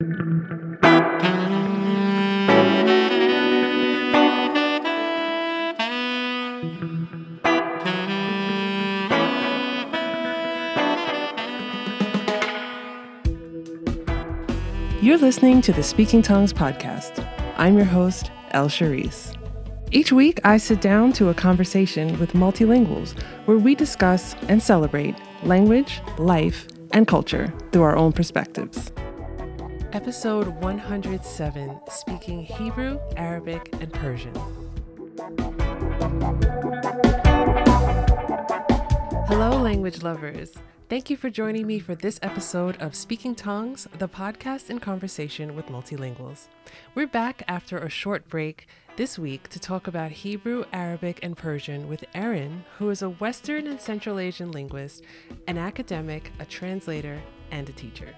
You're listening to the Speaking Tongues podcast. I'm your host, El Charisse. Each week, I sit down to a conversation with multilinguals where we discuss and celebrate language, life, and culture through our own perspectives. Episode 107 Speaking Hebrew, Arabic, and Persian. Hello, language lovers. Thank you for joining me for this episode of Speaking Tongues, the podcast in conversation with multilinguals. We're back after a short break this week to talk about Hebrew, Arabic, and Persian with Erin, who is a Western and Central Asian linguist, an academic, a translator, and a teacher.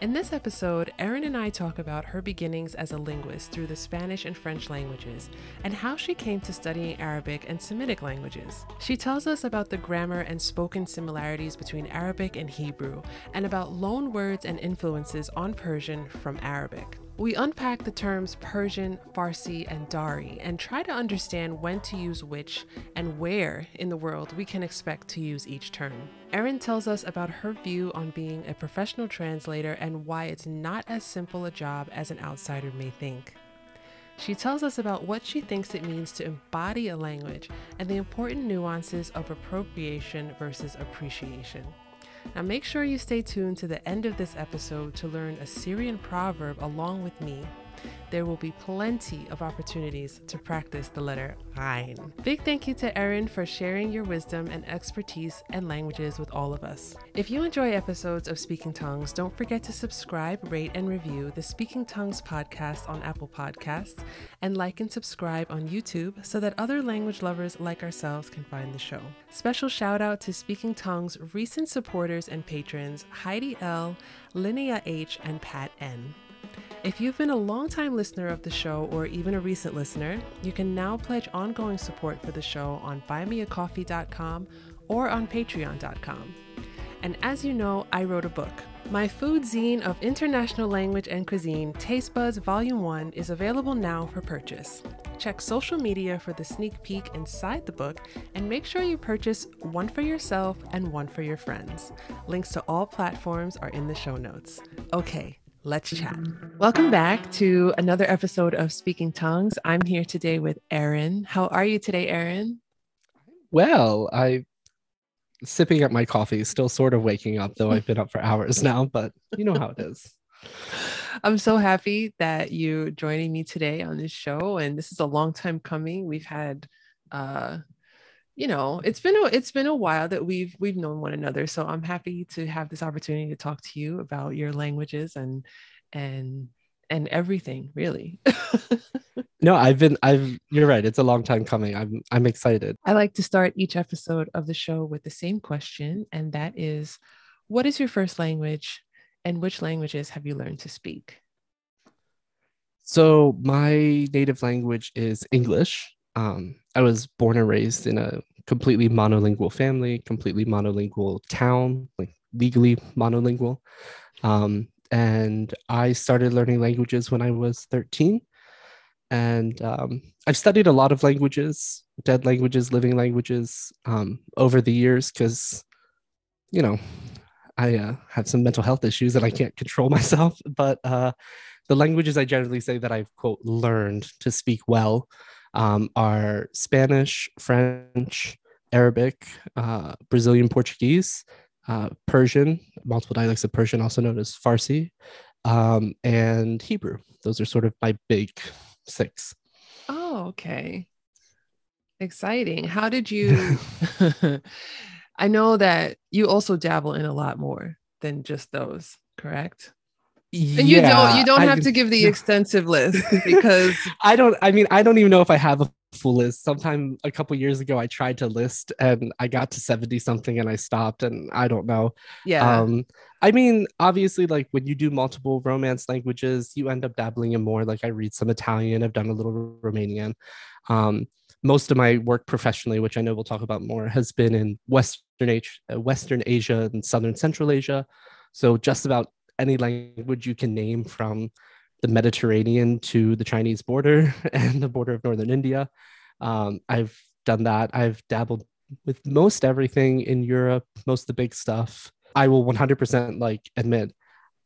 In this episode, Erin and I talk about her beginnings as a linguist through the Spanish and French languages and how she came to studying Arabic and Semitic languages. She tells us about the grammar and spoken similarities between Arabic and Hebrew and about loan words and influences on Persian from Arabic. We unpack the terms Persian, Farsi, and Dari and try to understand when to use which and where in the world we can expect to use each term. Erin tells us about her view on being a professional translator and why it's not as simple a job as an outsider may think. She tells us about what she thinks it means to embody a language and the important nuances of appropriation versus appreciation. Now, make sure you stay tuned to the end of this episode to learn a Syrian proverb along with me. There will be plenty of opportunities to practice the letter Ain. Big thank you to Erin for sharing your wisdom and expertise and languages with all of us. If you enjoy episodes of Speaking Tongues, don't forget to subscribe, rate, and review the Speaking Tongues podcast on Apple Podcasts and like and subscribe on YouTube so that other language lovers like ourselves can find the show. Special shout out to Speaking Tongues recent supporters and patrons Heidi L, Linnea H, and Pat N. If you've been a longtime listener of the show or even a recent listener, you can now pledge ongoing support for the show on buymeacoffee.com or on patreon.com. And as you know, I wrote a book. My food zine of international language and cuisine, Taste Buds Volume 1, is available now for purchase. Check social media for the sneak peek inside the book and make sure you purchase one for yourself and one for your friends. Links to all platforms are in the show notes. Okay, Let's chat. Welcome back to another episode of Speaking Tongues. I'm here today with Erin. How are you today, Erin? Well, I sipping at my coffee, still sort of waking up, though I've been up for hours now, but you know how it is. I'm so happy that you joining me today on this show. And this is a long time coming. We've had uh you know it's been a it's been a while that we've we've known one another so i'm happy to have this opportunity to talk to you about your languages and and and everything really. No i've been i've you're right it's a long time coming i'm i'm excited. I like to start each episode of the show with the same question and that is what is your first language and which languages have you learned to speak? So my native language is english um, I was born and raised in a completely monolingual family, completely monolingual town, like legally monolingual. Um, and I started learning languages when I was 13. And um, I've studied a lot of languages, dead languages, living languages um, over the years because, you know, I uh, have some mental health issues and I can't control myself. But uh, the languages I generally say that I've, quote, learned to speak well um, are Spanish, French, Arabic, uh, Brazilian Portuguese, uh, Persian, multiple dialects of Persian, also known as Farsi, um, and Hebrew. Those are sort of my big six. Oh, okay. Exciting. How did you? I know that you also dabble in a lot more than just those, correct? And you don't you don't have to give the extensive list because I don't I mean I don't even know if I have a full list. Sometime a couple years ago I tried to list and I got to 70 something and I stopped and I don't know. Yeah. Um I mean obviously like when you do multiple romance languages you end up dabbling in more like I read some Italian, I've done a little Romanian. Um most of my work professionally, which I know we'll talk about more, has been in Western Asia, Western Asia and Southern Central Asia. So just about any language you can name from the Mediterranean to the Chinese border and the border of northern India. Um, I've done that. I've dabbled with most everything in Europe, most of the big stuff. I will 100% like admit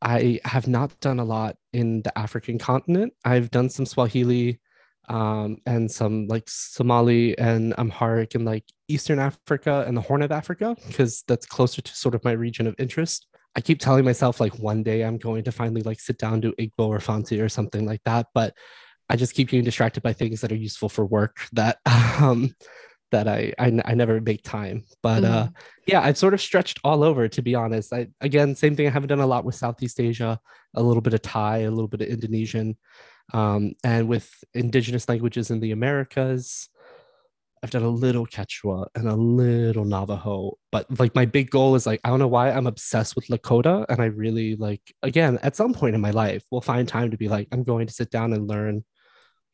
I have not done a lot in the African continent. I've done some Swahili um, and some like Somali and Amharic and like Eastern Africa and the Horn of Africa because that's closer to sort of my region of interest. I keep telling myself like one day I'm going to finally like sit down do Igbo or Fanti or something like that, but I just keep getting distracted by things that are useful for work that um, that I, I, I never make time. But uh, mm. yeah, I've sort of stretched all over to be honest. I again, same thing. I haven't done a lot with Southeast Asia, a little bit of Thai, a little bit of Indonesian, um, and with indigenous languages in the Americas. I've done a little Quechua and a little Navajo, but like my big goal is like I don't know why I'm obsessed with Lakota, and I really like again at some point in my life we'll find time to be like I'm going to sit down and learn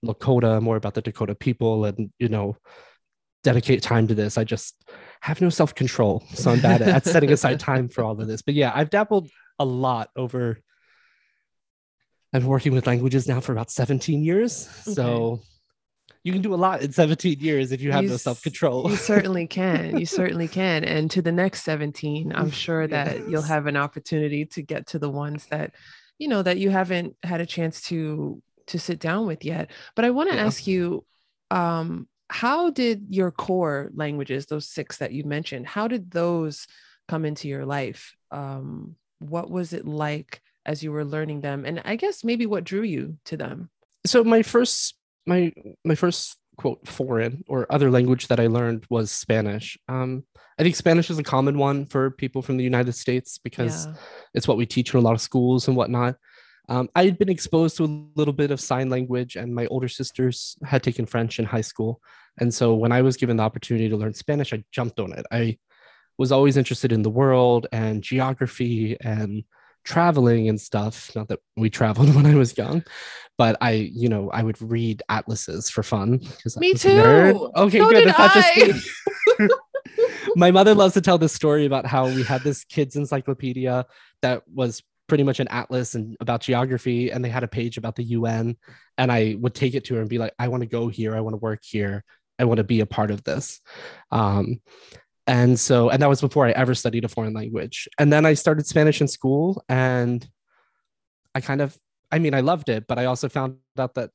Lakota more about the Dakota people and you know dedicate time to this. I just have no self control. So I'm bad at setting aside time for all of this. But yeah, I've dabbled a lot over. I've been working with languages now for about 17 years. Okay. So you can do a lot in 17 years if you have you no self control. You certainly can. You certainly can. And to the next 17, I'm sure that yes. you'll have an opportunity to get to the ones that, you know, that you haven't had a chance to to sit down with yet. But I want to yeah. ask you um how did your core languages those six that you mentioned how did those come into your life um, what was it like as you were learning them and i guess maybe what drew you to them so my first my my first quote foreign or other language that i learned was spanish um, i think spanish is a common one for people from the united states because yeah. it's what we teach in a lot of schools and whatnot um, I had been exposed to a little bit of sign language, and my older sisters had taken French in high school. And so when I was given the opportunity to learn Spanish, I jumped on it. I was always interested in the world and geography and traveling and stuff. Not that we traveled when I was young, but I, you know, I would read atlases for fun. Me too. Okay, so good. Not just my mother loves to tell this story about how we had this kids encyclopedia that was pretty much an atlas and about geography and they had a page about the UN and I would take it to her and be like I want to go here I want to work here I want to be a part of this um, and so and that was before I ever studied a foreign language and then I started Spanish in school and I kind of I mean I loved it but I also found out that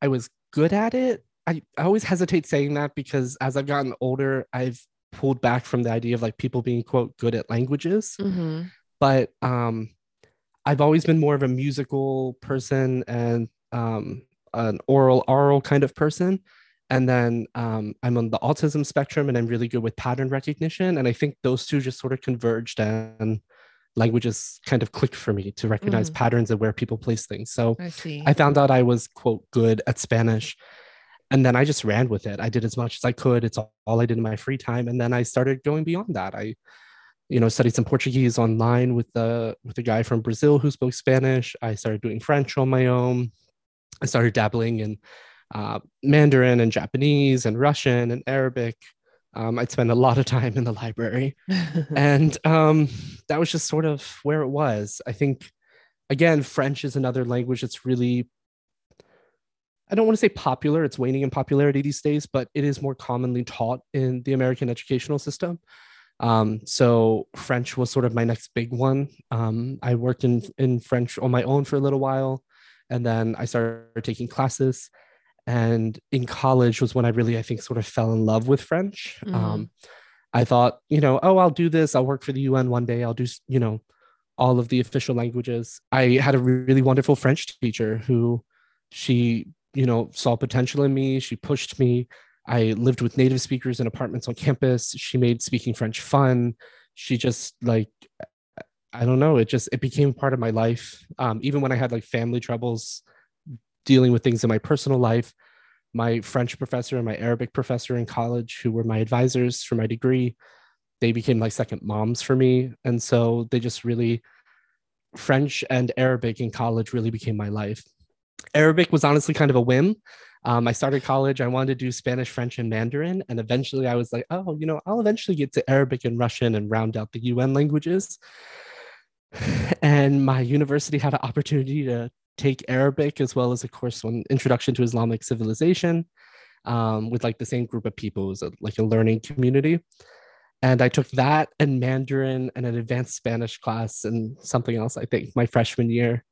I was good at it I, I always hesitate saying that because as I've gotten older I've pulled back from the idea of like people being quote good at languages mm-hmm. but um I've always been more of a musical person and um, an oral oral kind of person. And then um, I'm on the autism spectrum and I'm really good with pattern recognition. And I think those two just sort of converged and languages kind of clicked for me to recognize mm. patterns and where people place things. So I, I found out I was, quote, good at Spanish. And then I just ran with it. I did as much as I could. It's all, all I did in my free time. And then I started going beyond that. I you know studied some portuguese online with the with a guy from brazil who spoke spanish i started doing french on my own i started dabbling in uh, mandarin and japanese and russian and arabic um, i'd spend a lot of time in the library and um, that was just sort of where it was i think again french is another language that's really I don't want to say popular, it's waning in popularity these days, but it is more commonly taught in the American educational system. Um, so French was sort of my next big one. Um, I worked in in French on my own for a little while, and then I started taking classes. And in college was when I really, I think, sort of fell in love with French. Mm. Um, I thought, you know, oh, I'll do this. I'll work for the UN one day. I'll do, you know, all of the official languages. I had a really wonderful French teacher who she, you know, saw potential in me. She pushed me. I lived with native speakers in apartments on campus. She made speaking French fun. She just like I don't know, it just it became part of my life. Um, even when I had like family troubles dealing with things in my personal life, my French professor and my Arabic professor in college, who were my advisors for my degree, they became like second moms for me. And so they just really French and Arabic in college really became my life. Arabic was honestly kind of a whim. Um, I started college. I wanted to do Spanish, French, and Mandarin. And eventually I was like, oh, you know, I'll eventually get to Arabic and Russian and round out the UN languages. and my university had an opportunity to take Arabic as well as a course on Introduction to Islamic Civilization um, with like the same group of people. It was a, like a learning community. And I took that and Mandarin and an advanced Spanish class and something else, I think, my freshman year.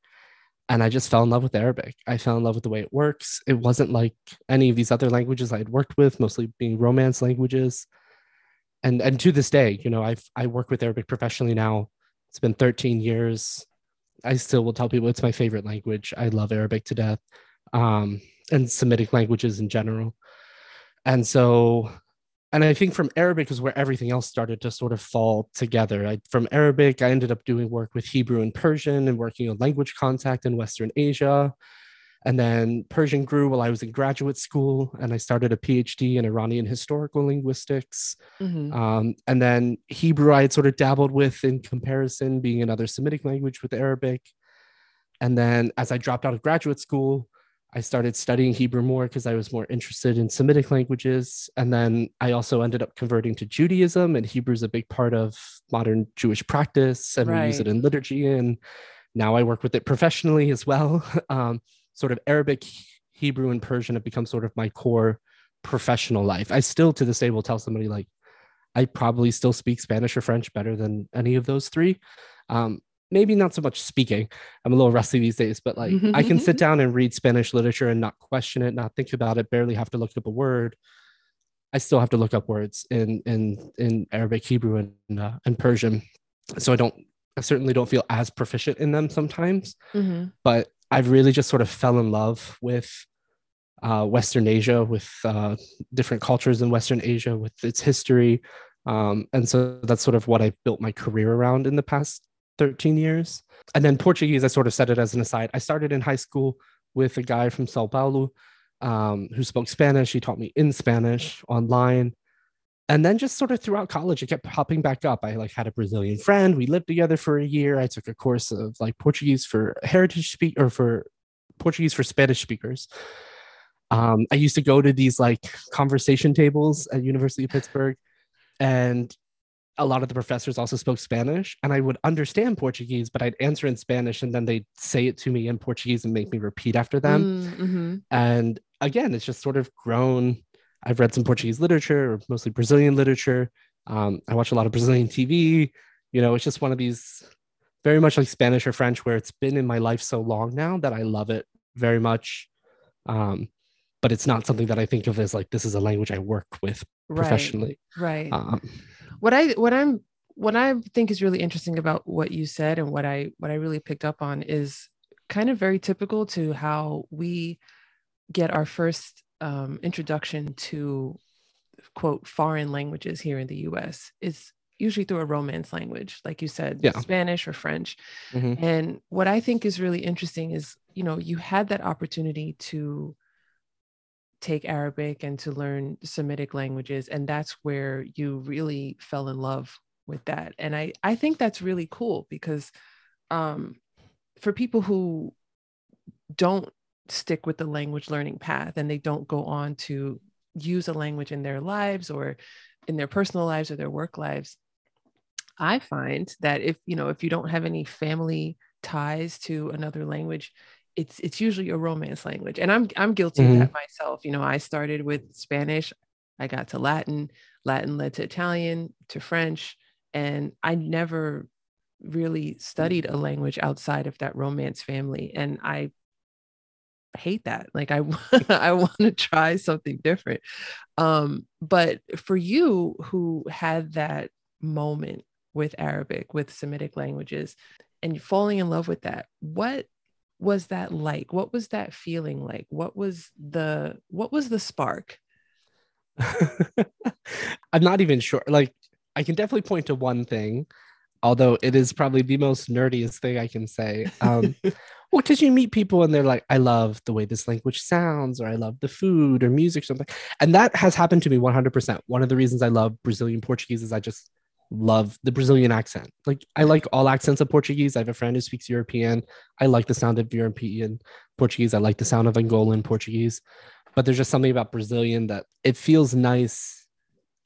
And I just fell in love with Arabic. I fell in love with the way it works. It wasn't like any of these other languages I had worked with, mostly being Romance languages. And and to this day, you know, I've I work with Arabic professionally now. It's been 13 years. I still will tell people it's my favorite language. I love Arabic to death, um, and Semitic languages in general. And so, and I think from Arabic is where everything else started to sort of fall together. I, from Arabic, I ended up doing work with Hebrew and Persian and working on language contact in Western Asia. And then Persian grew while I was in graduate school, and I started a PhD in Iranian historical linguistics. Mm-hmm. Um, and then Hebrew, I had sort of dabbled with in comparison, being another Semitic language with Arabic. And then as I dropped out of graduate school, I started studying Hebrew more because I was more interested in Semitic languages. And then I also ended up converting to Judaism, and Hebrew is a big part of modern Jewish practice, and right. we use it in liturgy. And now I work with it professionally as well. Um, sort of Arabic, Hebrew, and Persian have become sort of my core professional life. I still to this day will tell somebody like, I probably still speak Spanish or French better than any of those three. Um, maybe not so much speaking. I'm a little rusty these days, but like I can sit down and read Spanish literature and not question it, not think about it, barely have to look up a word. I still have to look up words in in in Arabic, Hebrew, and uh, and Persian. So I don't, I certainly don't feel as proficient in them sometimes. Mm-hmm. But I've really just sort of fell in love with uh, Western Asia, with uh, different cultures in Western Asia, with its history. Um, and so that's sort of what I built my career around in the past 13 years. And then Portuguese, I sort of said it as an aside. I started in high school with a guy from Sao Paulo um, who spoke Spanish. He taught me in Spanish online and then just sort of throughout college it kept popping back up. I like had a brazilian friend. We lived together for a year. I took a course of like portuguese for heritage speak or for portuguese for spanish speakers. Um, i used to go to these like conversation tables at university of pittsburgh and a lot of the professors also spoke spanish and i would understand portuguese but i'd answer in spanish and then they'd say it to me in portuguese and make me repeat after them. Mm, mm-hmm. and again it's just sort of grown I've read some Portuguese literature, or mostly Brazilian literature. Um, I watch a lot of Brazilian TV. You know, it's just one of these very much like Spanish or French, where it's been in my life so long now that I love it very much. Um, but it's not something that I think of as like this is a language I work with professionally. Right. right. Um, what I what I'm what I think is really interesting about what you said and what I what I really picked up on is kind of very typical to how we get our first um, introduction to quote foreign languages here in the US is usually through a romance language like you said yeah. spanish or french mm-hmm. and what i think is really interesting is you know you had that opportunity to take arabic and to learn semitic languages and that's where you really fell in love with that and i i think that's really cool because um for people who don't stick with the language learning path and they don't go on to use a language in their lives or in their personal lives or their work lives i find that if you know if you don't have any family ties to another language it's it's usually a romance language. And i'm i'm guilty mm-hmm. of that myself. You know i started with spanish i got to latin latin led to italian to french and i never really studied a language outside of that romance family. And i hate that like i i want to try something different. Um but for you who had that moment with arabic with semitic languages and falling in love with that what was that like? What was that feeling like? What was the what was the spark? I'm not even sure like i can definitely point to one thing although it is probably the most nerdiest thing i can say. Um well, because you meet people and they're like, I love the way this language sounds, or I love the food or music, or something. And that has happened to me 100%. One of the reasons I love Brazilian Portuguese is I just love the Brazilian accent. Like, I like all accents of Portuguese. I have a friend who speaks European. I like the sound of European Portuguese. I like the sound of Angolan Portuguese. But there's just something about Brazilian that it feels nice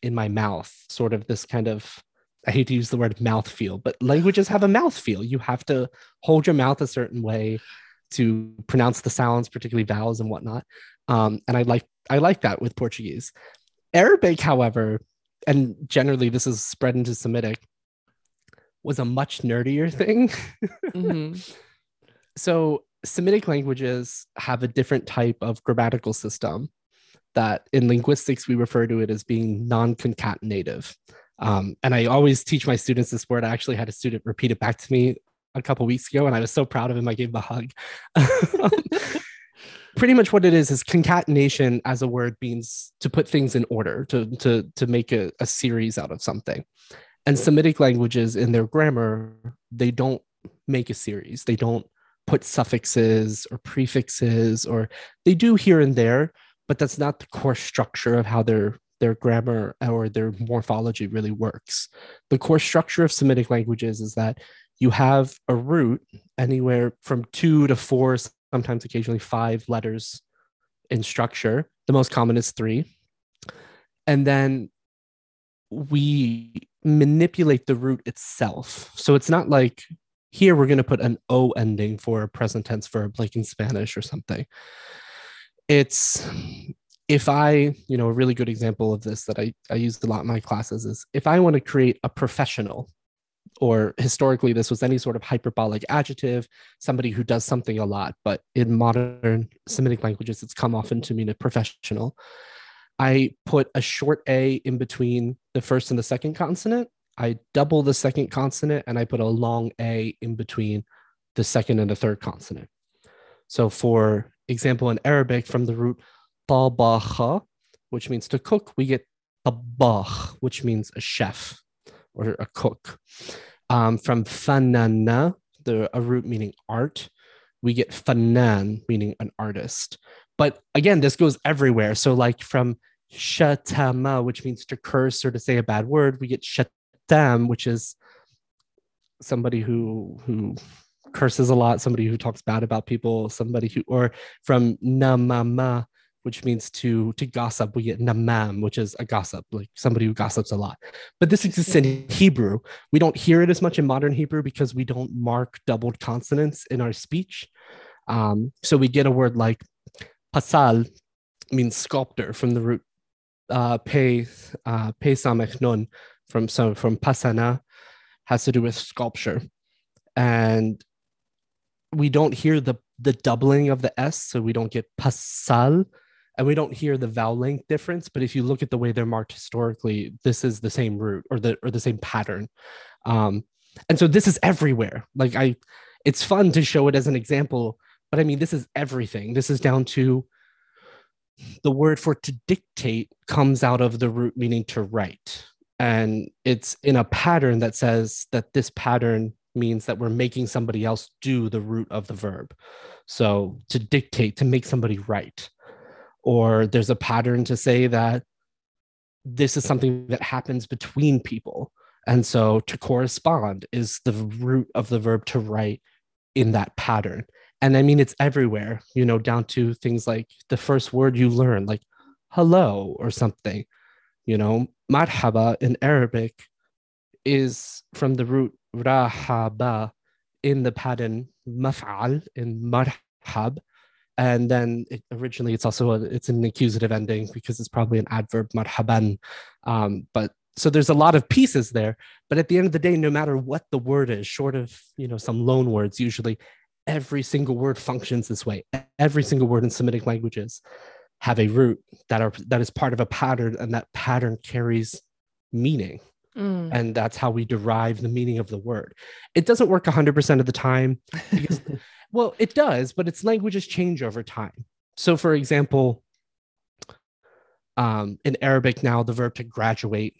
in my mouth, sort of this kind of I hate to use the word mouth feel, but languages have a mouth feel. You have to hold your mouth a certain way to pronounce the sounds, particularly vowels and whatnot. Um, and I like I like that with Portuguese. Arabic, however, and generally this is spread into Semitic, was a much nerdier thing. mm-hmm. so Semitic languages have a different type of grammatical system that in linguistics we refer to it as being non-concatenative. Um, and I always teach my students this word. I actually had a student repeat it back to me a couple weeks ago, and I was so proud of him. I gave him a hug. Pretty much what it is is concatenation as a word means to put things in order, to to to make a, a series out of something. And Semitic languages in their grammar, they don't make a series. They don't put suffixes or prefixes, or they do here and there, but that's not the core structure of how their their grammar or their morphology really works. The core structure of Semitic languages is that you have a root anywhere from two to four, sometimes occasionally five letters in structure. The most common is three. And then we manipulate the root itself. So it's not like here we're going to put an O ending for a present tense verb, like in Spanish or something. It's if I, you know, a really good example of this that I, I use a lot in my classes is if I want to create a professional, or historically this was any sort of hyperbolic adjective, somebody who does something a lot, but in modern Semitic languages, it's come often to mean a professional. I put a short A in between the first and the second consonant. I double the second consonant and I put a long A in between the second and the third consonant. So, for example, in Arabic, from the root tabaha, which means to cook, we get tabah, which means a chef or a cook. Um, from fanana, the a root meaning art, we get fanan, meaning an artist. But again, this goes everywhere. So, like from shatama, which means to curse or to say a bad word, we get shatam, which is somebody who who curses a lot, somebody who talks bad about people, somebody who, or from namama, which means to to gossip. We get namam, which is a gossip, like somebody who gossips a lot. But this exists in Hebrew. We don't hear it as much in modern Hebrew because we don't mark doubled consonants in our speech. Um, so we get a word like pasal, means sculptor from the root uh, pe uh, pe samech nun from so from pasana has to do with sculpture, and we don't hear the the doubling of the s, so we don't get pasal and we don't hear the vowel length difference but if you look at the way they're marked historically this is the same root or the or the same pattern. Um, and so this is everywhere. Like i it's fun to show it as an example but i mean this is everything. This is down to the word for to dictate comes out of the root meaning to write. And it's in a pattern that says that this pattern means that we're making somebody else do the root of the verb. So to dictate to make somebody write or there's a pattern to say that this is something that happens between people. And so to correspond is the root of the verb to write in that pattern. And I mean, it's everywhere, you know, down to things like the first word you learn, like hello or something. You know, marhaba in Arabic is from the root rahaba in the pattern maf'al in marhab and then it, originally it's also a, it's an accusative ending because it's probably an adverb marhaban. Um, but so there's a lot of pieces there but at the end of the day no matter what the word is short of you know some loan words usually every single word functions this way. Every single word in semitic languages have a root that are that is part of a pattern and that pattern carries meaning. Mm. and that's how we derive the meaning of the word. It doesn't work 100% of the time because Well, it does, but its languages change over time. So, for example, um, in Arabic now, the verb to graduate,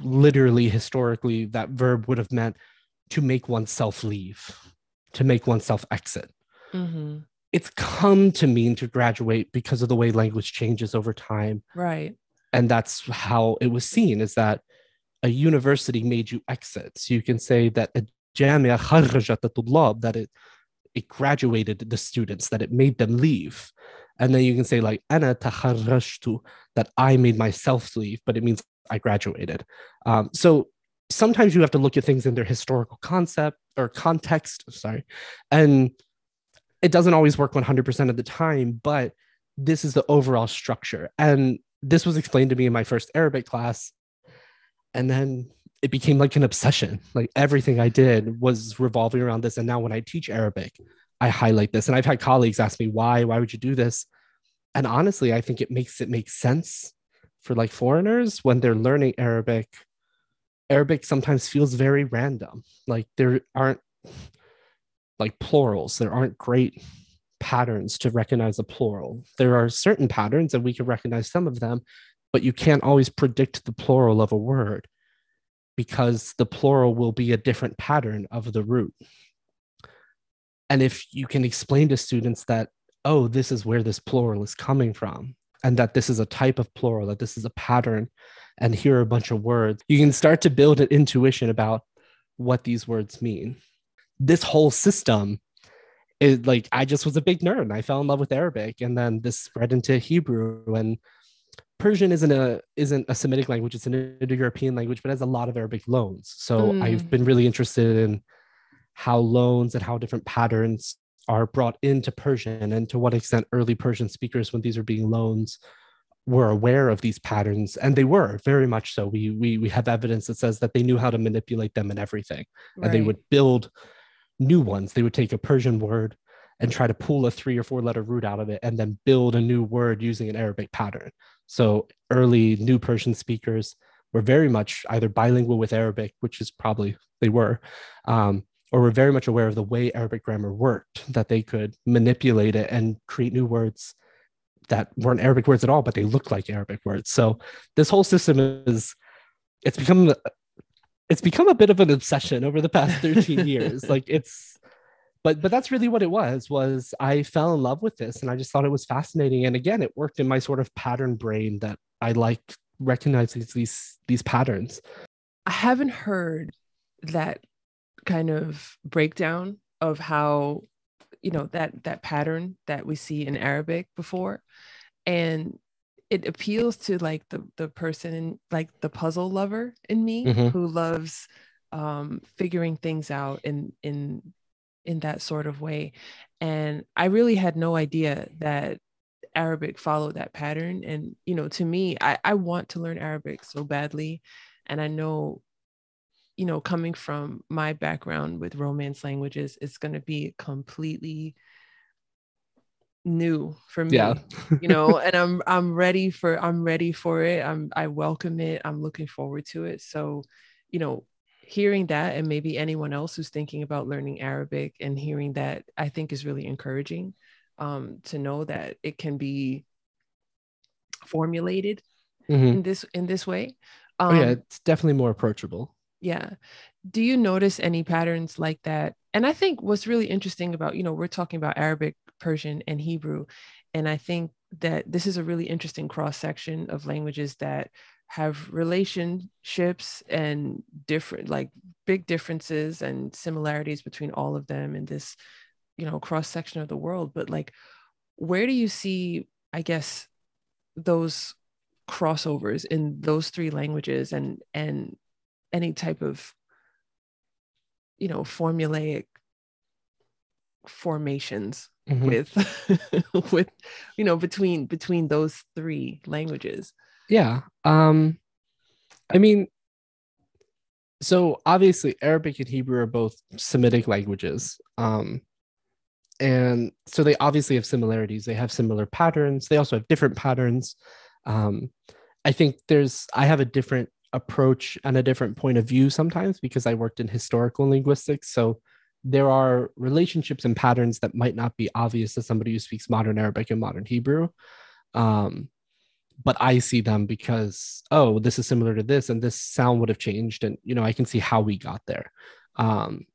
literally, historically, that verb would have meant to make oneself leave, to make oneself exit. Mm-hmm. It's come to mean to graduate because of the way language changes over time. Right. And that's how it was seen is that a university made you exit. So you can say that a jamia that it it graduated the students, that it made them leave. And then you can say like ana takharrajtu, that I made myself leave, but it means I graduated. Um, so sometimes you have to look at things in their historical concept or context sorry and it doesn't always work 100% of the time but this is the overall structure and this was explained to me in my first arabic class and then it became like an obsession. Like everything i did was revolving around this. And now when i teach arabic i highlight this. And i've had colleagues ask me why? Why would you do this? And honestly i think it makes it make sense for like foreigners when they're learning arabic. Arabic sometimes feels very random. Like there aren't like plurals, there aren't great patterns to recognize a plural. There are certain patterns, and we can recognize some of them, but you can't always predict the plural of a word because the plural will be a different pattern of the root. And if you can explain to students that, oh, this is where this plural is coming from, and that this is a type of plural, that this is a pattern and hear a bunch of words, you can start to build an intuition about what these words mean. This whole system is like I just was a big nerd. And I fell in love with Arabic, and then this spread into Hebrew and Persian isn't a isn't a Semitic language; it's an Indo-European language, but has a lot of Arabic loans. So mm. I've been really interested in how loans and how different patterns are brought into Persian, and to what extent early Persian speakers, when these are being loans, were aware of these patterns and they were very much so we we we have evidence that says that they knew how to manipulate them and everything right. and they would build new ones they would take a persian word and try to pull a three or four letter root out of it and then build a new word using an arabic pattern so early new persian speakers were very much either bilingual with arabic which is probably they were um, or were very much aware of the way arabic grammar worked that they could manipulate it and create new words that weren't Arabic words at all, but they looked like Arabic words. So this whole system is it's become it's become a bit of an obsession over the past 13 years. Like it's but but that's really what it was was I fell in love with this and I just thought it was fascinating. And again, it worked in my sort of pattern brain that I like recognizing these these patterns. I haven't heard that kind of breakdown of how you know that that pattern that we see in arabic before and it appeals to like the the person like the puzzle lover in me mm-hmm. who loves um figuring things out in in in that sort of way. And i really had no idea that arabic followed that pattern. And you know to me i i want to learn arabic so badly. And i know you know, coming from my background with romance languages, it's going to be completely new for me yeah. you know and i'm i'm ready for i'm ready for it. I'm i welcome it. I'm looking forward to it. So you know hearing that and maybe anyone else who's thinking about learning arabic and hearing that i think is really encouraging um, to know that it can be formulated mm-hmm. in this in this way um, oh yeah um, it's definitely more approachable yeah. Do you notice any patterns like that? And I think what's really interesting about, you know, we're talking about Arabic, Persian, and Hebrew. And I think that this is a really interesting cross section of languages that have relationships and different, like big differences and similarities between all of them in this, you know, cross section of the world. But like, where do you see, I guess, those crossovers in those three languages and and any type of you know formulaic formations mm-hmm. with with you know between between those three languages yeah um i mean so obviously arabic and hebrew are both semitic languages um and so they obviously have similarities they have similar patterns they also have different patterns um i think there's i have a different approach and a different point of view sometimes because I worked in historical linguistics. So there are relationships and patterns that might not be obvious to somebody who speaks modern Arabic and modern Hebrew. Um, but I see them because, oh, this is similar to this, and this sound would have changed. And, you know, I can see how we got there. Um,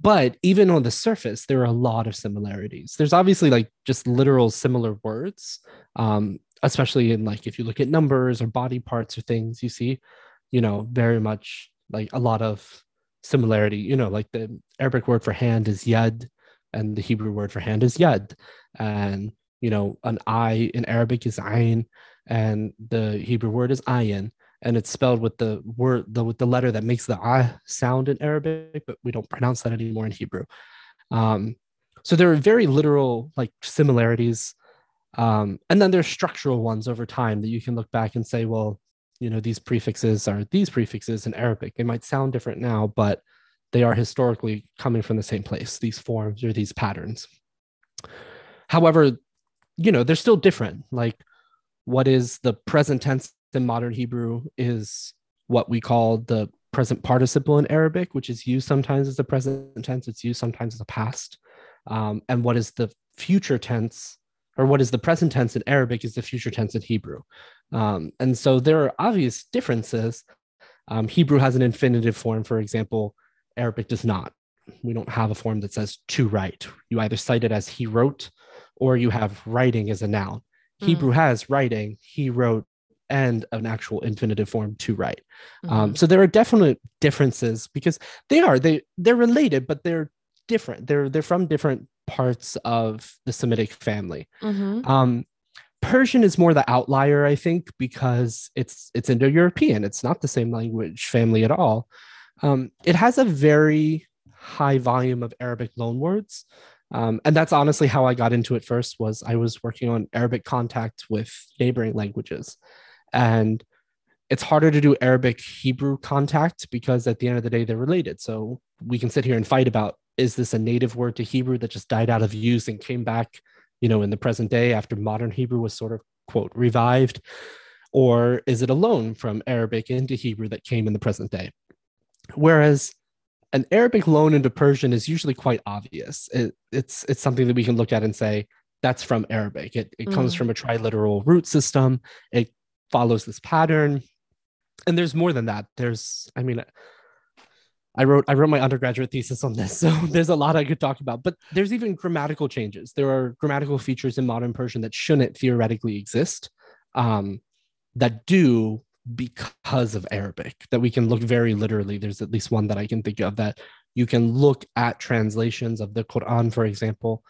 but even on the surface, there are a lot of similarities. There's obviously like just literal similar words, um, especially in like if you look at numbers or body parts or things, you see you know, very much like a lot of similarity. You know, like the Arabic word for hand is yad, and the Hebrew word for hand is yad. And, you know, an eye in Arabic is ayn, and the Hebrew word is ayin. and it's spelled with the word the with the letter that makes the ah sound in Arabic, but we don't pronounce that anymore in Hebrew. Um, so there are very literal like similarities, um, and then there's structural ones over time that you can look back and say, well, you know, these prefixes are these prefixes in Arabic. They might sound different now, but they are historically coming from the same place. These forms or these patterns. However, you know, they're still different. Like what is the present tense in modern Hebrew is what we call the present participle in Arabic, which is used sometimes as a present tense, it's used sometimes as a past. Um, and what is the future tense, or what is the present tense in Arabic is the future tense in Hebrew. Um, and so there are obvious differences. Um, Hebrew has an infinitive form, for example, Arabic does not. We don't have a form that says to write. You either cite it as he wrote or you have writing as a noun. Mm. Hebrew has writing, he wrote, and an actual infinitive form to write. Um, mm-hmm. Um, so there are definite differences because they are they they're related, but they're different. They're they're from different parts of the Semitic family. Mm-hmm. Um, Persian is more the outlier, I think, because it's it's Indo-European. It's not the same language family at all. Um, it has a very high volume of Arabic loanwords. Um, and that's honestly how I got into it first was I was working on Arabic contact with neighboring languages. And it's harder to do Arabic Hebrew contact because at the end of the day, they're related. So we can sit here and fight about is this a native word to Hebrew that just died out of use and came back, you know, in the present day after modern Hebrew was sort of quote revived? Or is it a loan from Arabic into Hebrew that came in the present day? Whereas an Arabic loan into Persian is usually quite obvious. It, it's it's something that we can look at and say that's from Arabic. It, it mm. comes from a triliteral root system. It follows this pattern, and there's more than that. There's, I mean, I wrote I wrote my undergraduate thesis on this, so there's a lot I could talk about. But there's even grammatical changes. There are grammatical features in modern Persian that shouldn't theoretically exist, um, that do because of Arabic that we can look very literally. There's at least one that I can think of that you can look at translations of the Quran, for example,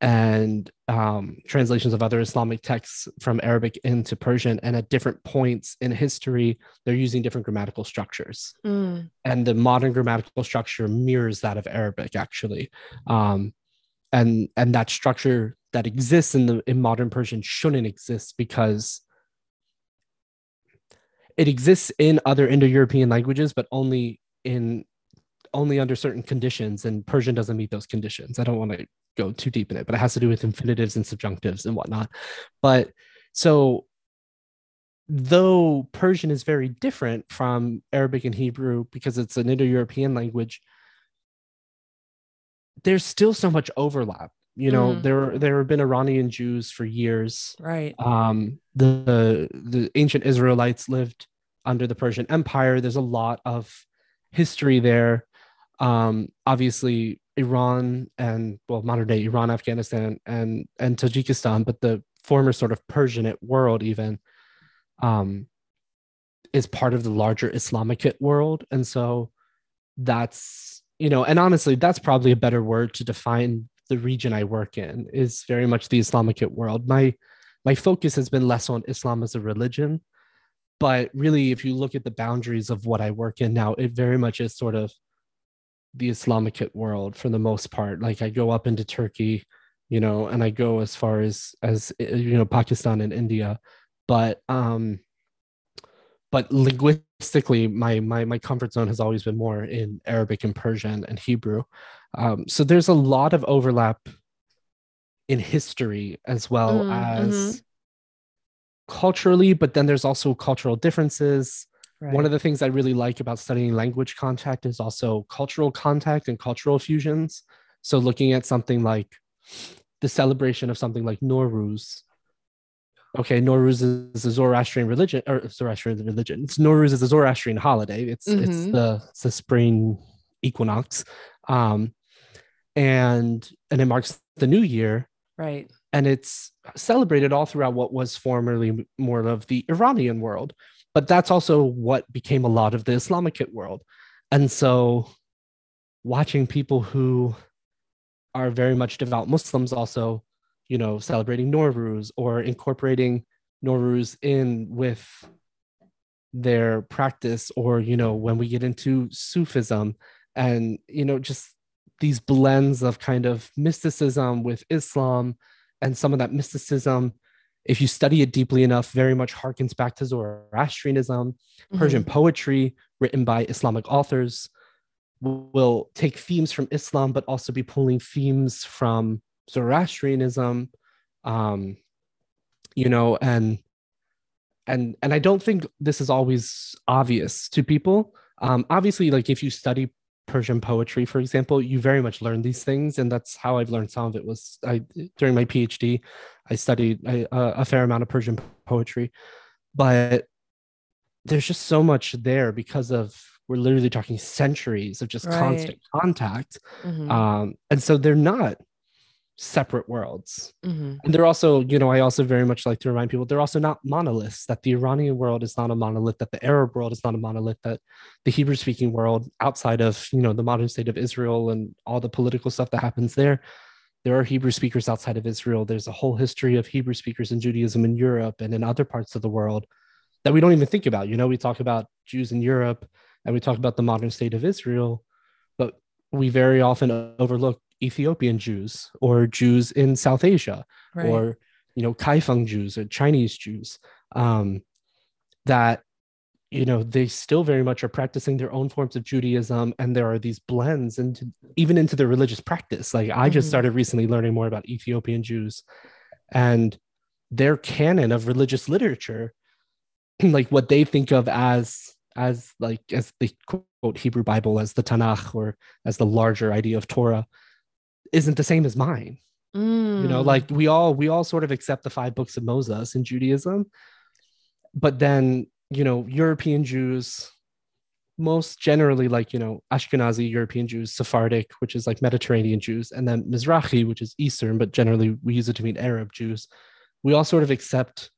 and um, translations of other Islamic texts from Arabic into Persian. And at different points in history, they're using different grammatical structures. Mm. And the modern grammatical structure mirrors that of Arabic, actually. Um, and and that structure that exists in the in modern Persian shouldn't exist because it exists in other Indo-European languages, but only in only under certain conditions, and Persian doesn't meet those conditions. I don't want to go too deep in it, but it has to do with infinitives and subjunctives and whatnot. But so though Persian is very different from Arabic and Hebrew because it's an Indo-European language, there's still so much overlap you know mm. there there have been iranian jews for years. Right. Um the the ancient israelites lived under the persian empire. There's a lot of history there. Um obviously iran and well modern day iran afghanistan and and tajikistan but the former sort of persianate world even um is part of the larger islamicate world. And so that's you know and honestly that's probably a better word to define the region I work in is very much the Islamicate world. My my focus has been less on Islam as a religion, but really, if you look at the boundaries of what I work in now, it very much is sort of the Islamicate world for the most part. Like I go up into Turkey, you know, and I go as far as as you know Pakistan and India, but um, but linguistically, my my my comfort zone has always been more in Arabic and Persian and Hebrew. Um, so there's a lot of overlap in history as well mm, as mm-hmm. culturally, but then there's also cultural differences. Right. One of the things I really like about studying language contact is also cultural contact and cultural fusions. So looking at something like the celebration of something like Nowruz. Okay, Nowruz is a Zoroastrian religion, or Zoroastrian religion. It's Nowruz is a Zoroastrian holiday. It's mm-hmm. it's the it's the spring equinox. Um, and and it marks the new year right and it's celebrated all throughout what was formerly more of the iranian world but that's also what became a lot of the islamic world and so watching people who are very much devout muslims also you know celebrating Nowruz or incorporating Nowruz in with their practice or you know when we get into sufism and you know just these blends of kind of mysticism with islam and some of that mysticism if you study it deeply enough very much harkens back to zoroastrianism mm-hmm. persian poetry written by islamic authors will take themes from islam but also be pulling themes from zoroastrianism um you know and and and i don't think this is always obvious to people um, obviously like if you study persian poetry for example you very much learn these things and that's how i've learned some of it was i during my phd i studied a, a fair amount of persian poetry but there's just so much there because of we're literally talking centuries of just right. constant contact mm-hmm. um, and so they're not separate worlds. Mm-hmm. And they're also, you know, I also very much like to remind people they're also not monoliths, that the Iranian world is not a monolith, that the Arab world is not a monolith, that the Hebrew speaking world outside of, you know, the modern state of Israel and all the political stuff that happens there, there are Hebrew speakers outside of Israel. There's a whole history of Hebrew speakers in Judaism in Europe and in other parts of the world that we don't even think about. You know, we talk about Jews in Europe and we talk about the modern state of Israel, but we very often overlook Ethiopian Jews or Jews in South Asia right. or you know Kaifeng Jews or Chinese Jews um, that you know they still very much are practicing their own forms of Judaism and there are these blends into even into their religious practice like I just mm-hmm. started recently learning more about Ethiopian Jews and their canon of religious literature like what they think of as as like as the quote Hebrew Bible as the Tanakh or as the larger idea of Torah isn't the same as mine. Mm. You know, like we all we all sort of accept the five books of Moses in Judaism, but then you know European Jews, most generally like you know Ashkenazi European Jews, Sephardic, which is like Mediterranean Jews, and then Mizrahi, which is Eastern, but generally we use it to mean Arab Jews. We all sort of accept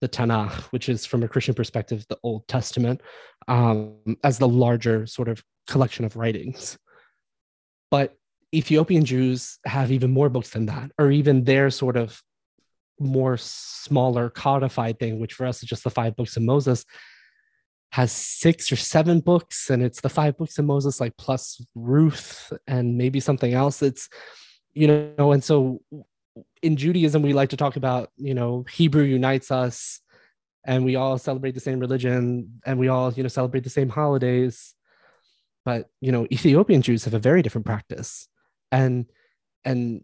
the Tanakh, which is from a Christian perspective, the Old Testament, um, as the larger sort of collection of writings. But Ethiopian Jews have even more books than that, or even their sort of more smaller codified thing, which for us is just the five books of Moses, has six or seven books, and it's the five books of Moses, like plus Ruth and maybe something else. It's, you know, and so in Judaism, we like to talk about, you know, Hebrew unites us and we all celebrate the same religion and we all, you know, celebrate the same holidays. But, you know, Ethiopian Jews have a very different practice and and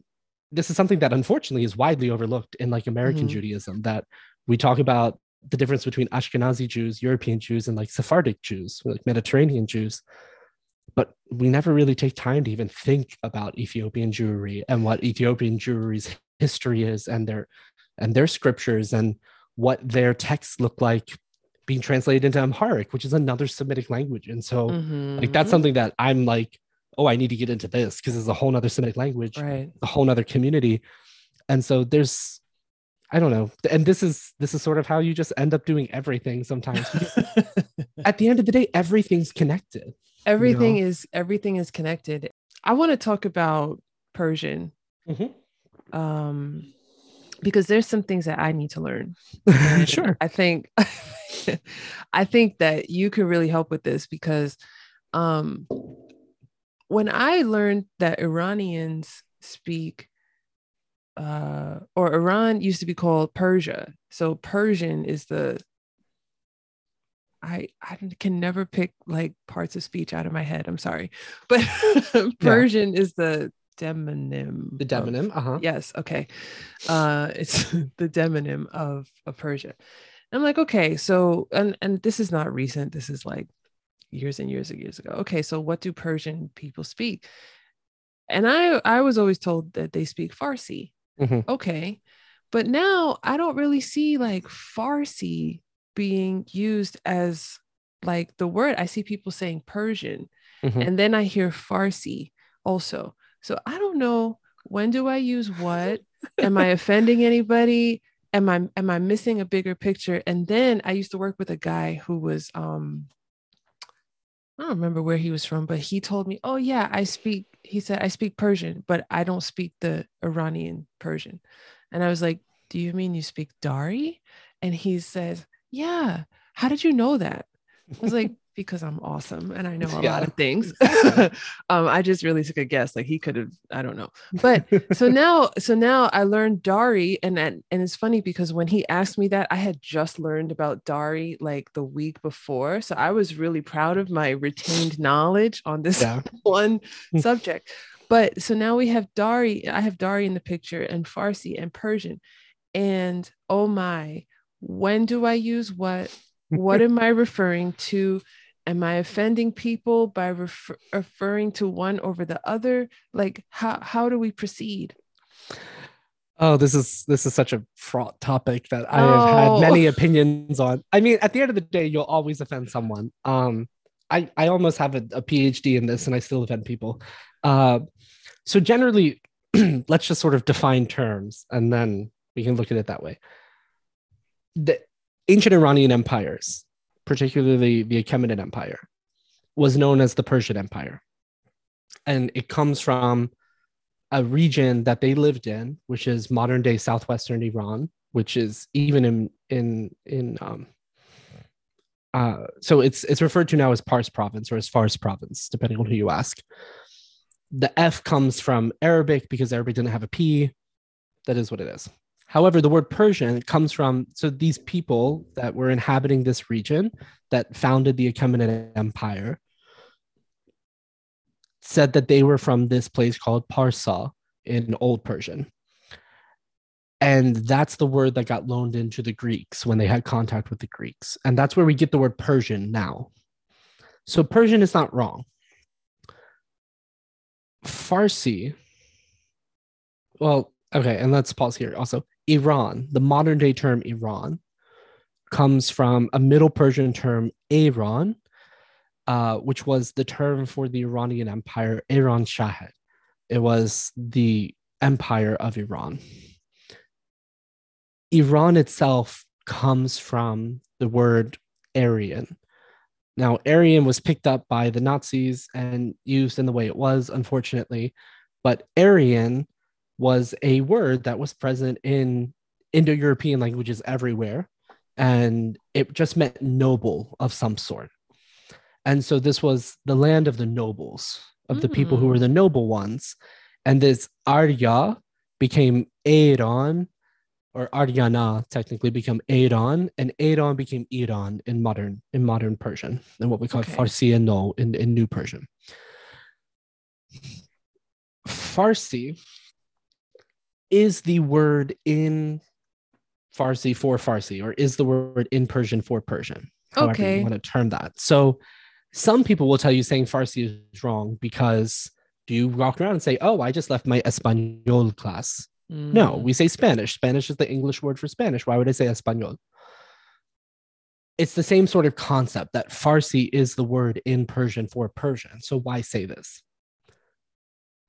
this is something that unfortunately is widely overlooked in like American mm-hmm. Judaism that we talk about the difference between Ashkenazi Jews, European Jews, and like Sephardic Jews, like Mediterranean Jews. But we never really take time to even think about Ethiopian Jewry and what Ethiopian Jewry's history is and their and their scriptures and what their texts look like being translated into Amharic, which is another Semitic language. And so mm-hmm. like that's something that I'm like oh, I need to get into this because it's a whole nother Semitic language, right. a whole nother community. And so there's, I don't know. And this is this is sort of how you just end up doing everything sometimes. at the end of the day, everything's connected. Everything you know? is everything is connected. I want to talk about Persian. Mm-hmm. Um because there's some things that I need to learn. sure. I think I think that you can really help with this because um when I learned that Iranians speak, uh, or Iran used to be called Persia. So Persian is the I I can never pick like parts of speech out of my head. I'm sorry, but Persian yeah. is the demonym. The demonym. Uh huh. Yes. Okay. Uh, it's the demonym of of Persia. I'm like, okay, so and and this is not recent. This is like years and years and years ago. Okay, so what do Persian people speak? And I I was always told that they speak Farsi. Mm-hmm. Okay. But now I don't really see like Farsi being used as like the word. I see people saying Persian mm-hmm. and then I hear Farsi also. So I don't know when do I use what? Am I offending anybody? Am I am I missing a bigger picture? And then I used to work with a guy who was um I don't remember where he was from, but he told me, "Oh yeah, I speak." He said, "I speak Persian, but I don't speak the Iranian Persian." And I was like, "Do you mean you speak Dari?" And he says, "Yeah, how did you know that? I was like, because I'm awesome and I know a Yeah. lot of things. um, I just really took a guess. Like he could have, I don't know. But so now, so now I learned Dari, and that, and it's funny because when he asked me that, I had just learned about Dari like the week before. So I was really proud of my retained knowledge on this Yeah. one subject. But so now we have Dari. I have Dari in the picture, and Farsi and Persian. And oh my, when do I use what? What am I referring to? Am I offending people by refer- referring to one over the other? Like, how how do we proceed? Oh, this is this is such a fraught topic that I have had Oh. many opinions on. I mean, at the end of the day, you'll always offend someone. Um, I I almost have a, a PhD in this, and I still offend people. Uh, so generally, let's just sort of define terms, and then we can look at it that way. The ancient Iranian empires, particularly the Achaemenid Empire, was known as the Persian Empire, and it comes from a region that they lived in, which is modern day southwestern Iran, which is even in in in um uh so it's it's referred to now as Pars province or as Fars province, depending on who you ask. The F comes from Arabic because Arabic didn't have a P. That is what it is. However, the word Persian comes from so these people that were inhabiting this region that founded the Achaemenid Empire said that they were from this place called Parsa in Old Persian. And that's the word that got loaned into the Greeks when they had contact with the Greeks. And that's where we get the word Persian now. So Persian is not wrong. Farsi, well, okay, and let's pause here. Also, Iran, the modern day term Iran, comes from a Middle Persian term Iran, uh, which was the term for the Iranian Empire, Iranshahr. It was the empire of Iran. Iran itself comes from the word Aryan. Now, Aryan was picked up by the Nazis and used in the way it was, unfortunately, but Aryan was a word that was present in Indo European languages everywhere, and it just meant noble of some sort. And so this was the land of the nobles, of the people who Mm. were the noble ones. And this Arya became Iran, or Aryana technically became Iran, and Iran became Iran in modern in modern Persian, and what we call Okay. Farsi and No in, in New Persian. Farsi is the word in Farsi for Farsi, or is the word in Persian for Persian, Okay. you want to term that. So some people will tell you saying Farsi is wrong because do you walk around and say, Oh, I just left my Espanol class? No, Mm. we say Spanish. Spanish is the English word for Spanish. Why would I say Espanol? It's the same sort of concept that Farsi is the word in Persian for Persian. So why say this?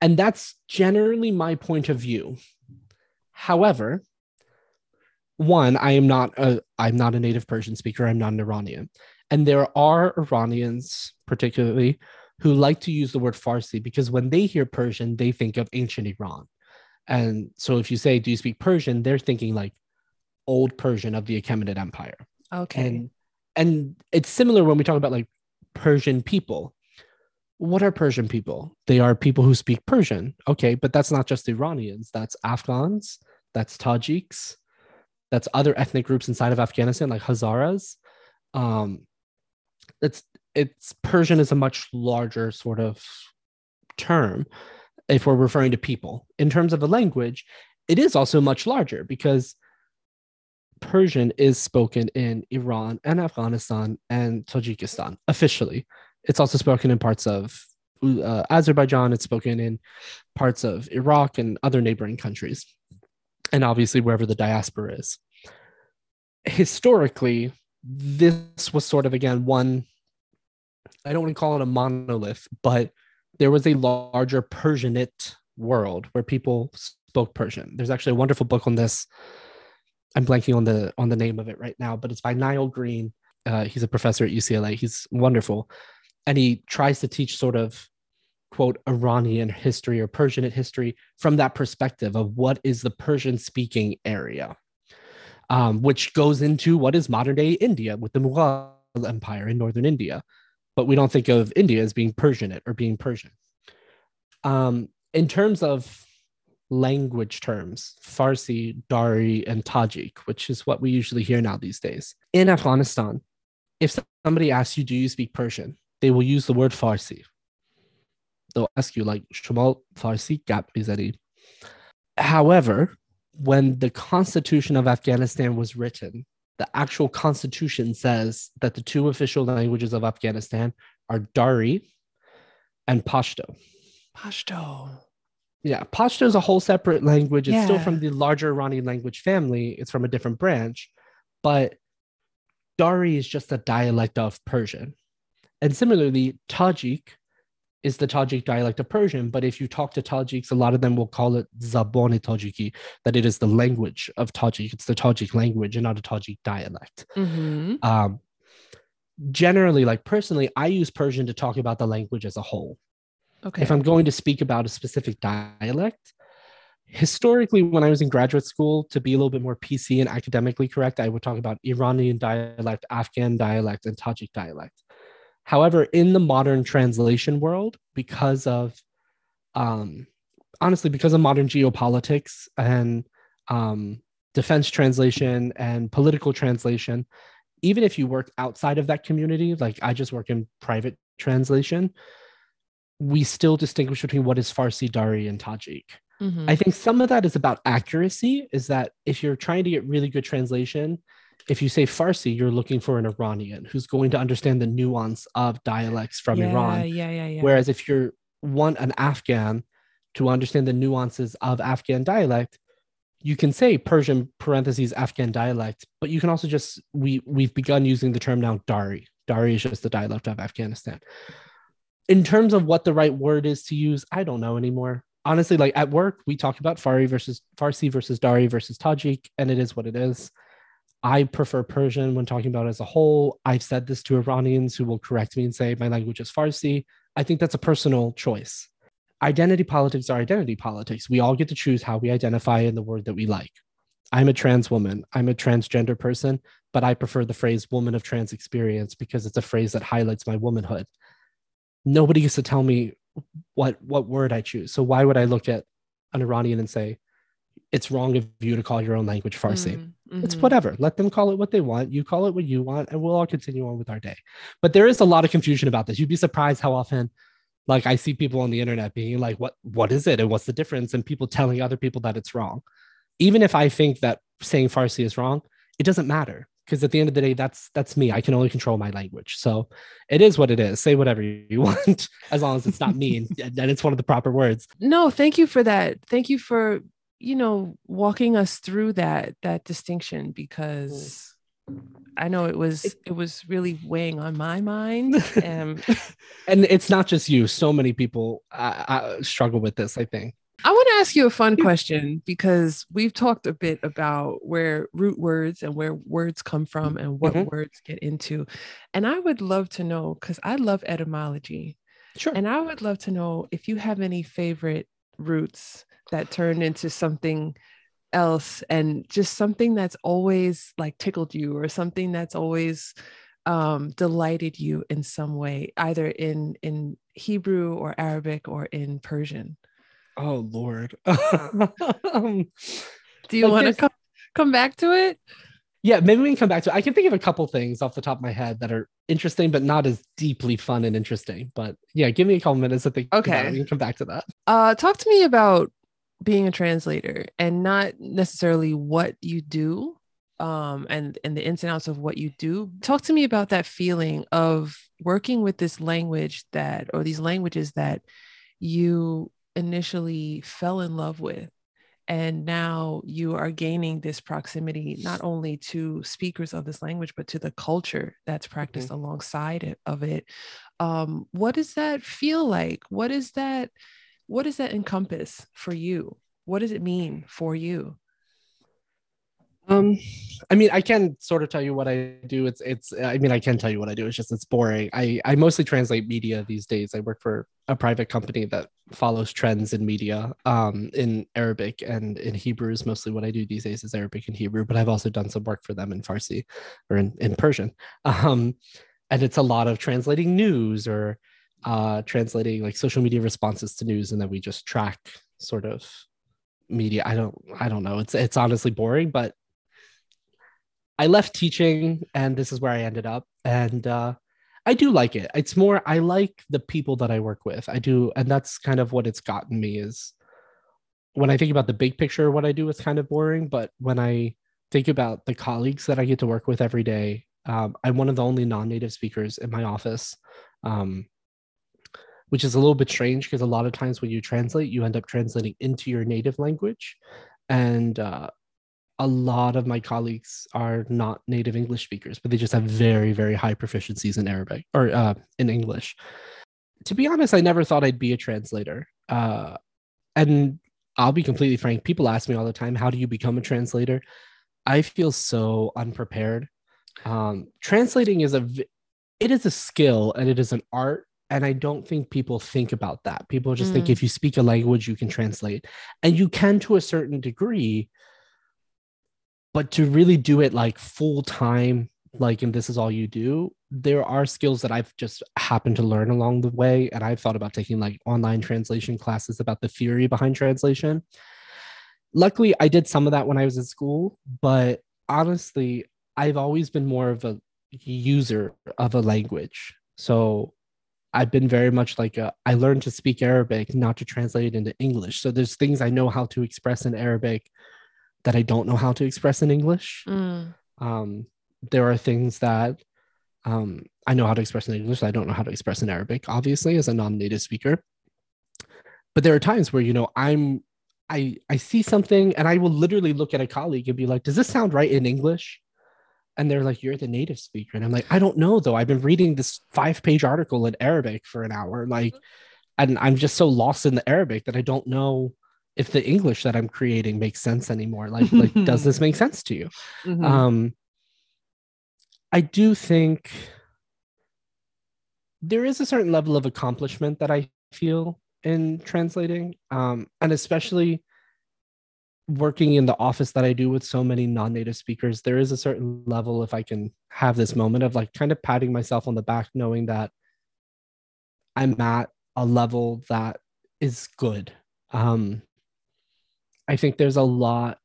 And that's generally my point of view. However, one, I am not a I'm not a native Persian speaker. I'm not an Iranian. And there are Iranians, particularly, who like to use the word Farsi because when they hear Persian, they think of ancient Iran. And so if you say, Do you speak Persian? They're thinking like old Persian of the Achaemenid Empire. Okay. And and it's similar when we talk about like Persian people. What are Persian people? They are people who speak Persian. Okay, but that's not just Iranians, that's Afghans, that's Tajiks, that's other ethnic groups inside of Afghanistan, like Hazaras. Um, it's it's Persian is a much larger sort of term if we're referring to people. In terms of a language, it is also much larger because Persian is spoken in Iran and Afghanistan and Tajikistan officially. It's also spoken in parts of uh, Azerbaijan. It's spoken in parts of Iraq and other neighboring countries, and obviously wherever the diaspora is. Historically, this was sort of again one. I don't want to call it a monolith, but there was a larger Persianate world where people spoke Persian. There's actually a wonderful book on this. I'm blanking on the on the name of it right now, but it's by Nile Green. Uh, he's a professor at UCLA. He's wonderful, and he tries to teach sort of quote Iranian history or Persianate history from that perspective of what is the Persian speaking area. um, which goes into what is modern day India with the Mughal Empire in northern India. But we don't think of India as being Persianate or being Persian. Um, in terms of language terms, Farsi, Dari, and Tajik, which is what we usually hear now these days. In Afghanistan, if somebody asks you, Do you speak Persian? They will use the word Farsi. They'll ask you, like, Shamal Farsi gap bizari. However, when the Constitution of Afghanistan was written, the actual constitution says that the two official languages of Afghanistan are Dari and Pashto. Pashto. Yeah, Pashto is a whole separate language. It's Yeah. still from the larger Iranian language family. It's from a different branch, but Dari is just a dialect of Persian. And similarly, Tajik is the Tajik dialect of Persian. But if you talk to Tajiks, a lot of them will call it Zabon Tajiki, that it is the language of Tajik. It's the Tajik language and not a Tajik dialect. Mm-hmm. Um, generally, like personally, I use Persian to talk about the language as a whole Okay. if I'm going to speak about a specific dialect, historically, when I was in graduate school, to be a little bit more PC and academically correct, I would talk about Iranian dialect, Afghan dialect, and Tajik dialect. However, in the modern translation world, because of um, honestly, because of modern geopolitics and um, defense translation and political translation, even if you work outside of that community, like I just work in private translation, we still distinguish between what is Farsi, Dari, and Tajik. Mhm. I think some of that is about accuracy, is that if you're trying to get really good translation, if you say Farsi, you're looking for an Iranian who's going to understand the nuance of dialects from yeah, Iran. Yeah, yeah, yeah. Whereas if you're want an Afghan to understand the nuances of Afghan dialect, you can say Persian parentheses Afghan dialect, but you can also just we we've begun using the term now Dari. Dari is just the dialect of Afghanistan. In terms of what the right word is to use, I don't know anymore. Honestly, like at work, we talk about Fari versus Farsi versus Dari versus Tajik, and it is what it is. I prefer Persian when talking about it as a whole. I've said this to Iranians who will correct me and say my language is Farsi. I think that's a personal choice. Identity politics are identity politics. We all get to choose how we identify in the word that we like. I'm a trans woman. I'm a transgender person, but I prefer the phrase woman of trans experience because it's a phrase that highlights my womanhood. Nobody gets to tell me what what word I choose. So why would I look at an Iranian and say it's wrong of you to call your own language Farsi? Mm, It's mhm. whatever. Let them call it what they want. You call it what you want, and we'll all continue on with our day. But there is a lot of confusion about this. You'd be surprised how often, like, I see people on the internet being like, "What? What is it? And what's the difference?" And people telling other people that it's wrong. Even if I think that saying Farsi is wrong, it doesn't matter because at the end of the day, that's that's me. I can only control my language. So it is what it is. Say whatever you want, as long as it's not mean and it's one of the proper words. No, thank you for that. Thank you for, you know, walking us through that that distinction because I know it was it was really weighing on my mind. Um, And it's not just you. So many people uh, uh, struggle with this. I think. I want to ask you a fun question because we've talked a bit about where root words and where words come from and what Mhm. words get into. And I would love to know because I love etymology. Sure. And I would love to know if you have any favorite roots that turned into something else and just something that's always like tickled you or something that's always um, delighted you in some way, either in in Hebrew or Arabic or in Persian. Oh Lord. um, Do you Like want to come come back to it? Yeah, maybe we can come back to. It. I can think of a couple things off the top of my head that are interesting, but not as deeply fun and interesting. But yeah, give me a couple minutes to think. about it. Okay. we can come back to that. Uh, talk to me about being a translator and not necessarily what you do um, and and the ins and outs of what you do. Talk to me about that feeling of working with this language that or these languages that you initially fell in love with. And now you are gaining this proximity not only to speakers of this language, but to the culture that's practiced alongside of it. Um, what does that feel like? What is that? what does that encompass for you? What does it mean for you? Um, I mean, I can sort of tell you what I do. It's it's. I mean, I can tell you what I do. It's just it's boring. I I mostly translate media these days. I work for a private company that follows trends in media, um, in Arabic and in Hebrew is mostly what I do these days is Arabic and Hebrew. But I've also done some work for them in Farsi or in in Persian. Um, and it's a lot of translating news or uh translating like social media responses to news, and then we just track sort of media. I don't I don't know. It's it's honestly boring, but I left teaching and this is where I ended up. And uh, I do like it. It's more, I like the people that I work with. I do. And that's kind of what it's gotten me is when I think about the big picture, what I do is kind of boring. But when I think about the colleagues that I get to work with every day, um, I'm one of the only non native speakers in my office. Um, which is a little bit strange because a lot of times when you translate, you end up translating into your native language. And uh, a lot of my colleagues are not native English speakers, but they just have very, very high proficiencies in Arabic or uh, in English. To be honest, I never thought I'd be a translator. Uh, and I'll be completely frank, people ask me all the time, how do you become a translator? I feel so unprepared. Um, translating is a it is a skill and it is an art and i don't think people think about that people just mm. think if you speak a language you can translate and you can to a certain degree but to really do it like full time like and this is all you do there are skills that i've just happened to learn along the way and i've thought about taking like online translation classes about the theory behind translation. Luckily i did some of that when i was in school but honestly i've always been more of a user of a language. So i've been very much like a, I learned to speak arabic not to translate it into english. So there's things i know how to express in arabic that I don't know how to express in English. Mm. Um, there are things that um, I know how to express in English. I don't know how to express in Arabic, obviously, as a non-native speaker. But there are times where you know I'm I I see something and I will literally look at a colleague and be like, "Does this sound right in English?" And they're like, "You're the native speaker," and I'm like, "I don't know though. I've been reading this five-page article in Arabic for an hour, like, and I'm just so lost in the Arabic that I don't know." If the English that I'm creating makes sense anymore. Like, like does this make sense to you? Mm-hmm. Um, I do think there is a certain level of accomplishment that I feel in translating, um, and especially working in the office that I do with so many non-native speakers. There is a certain level if I can have this moment of like kind of patting myself on the back, knowing that I'm at a level that is good. Um, I think there's a lot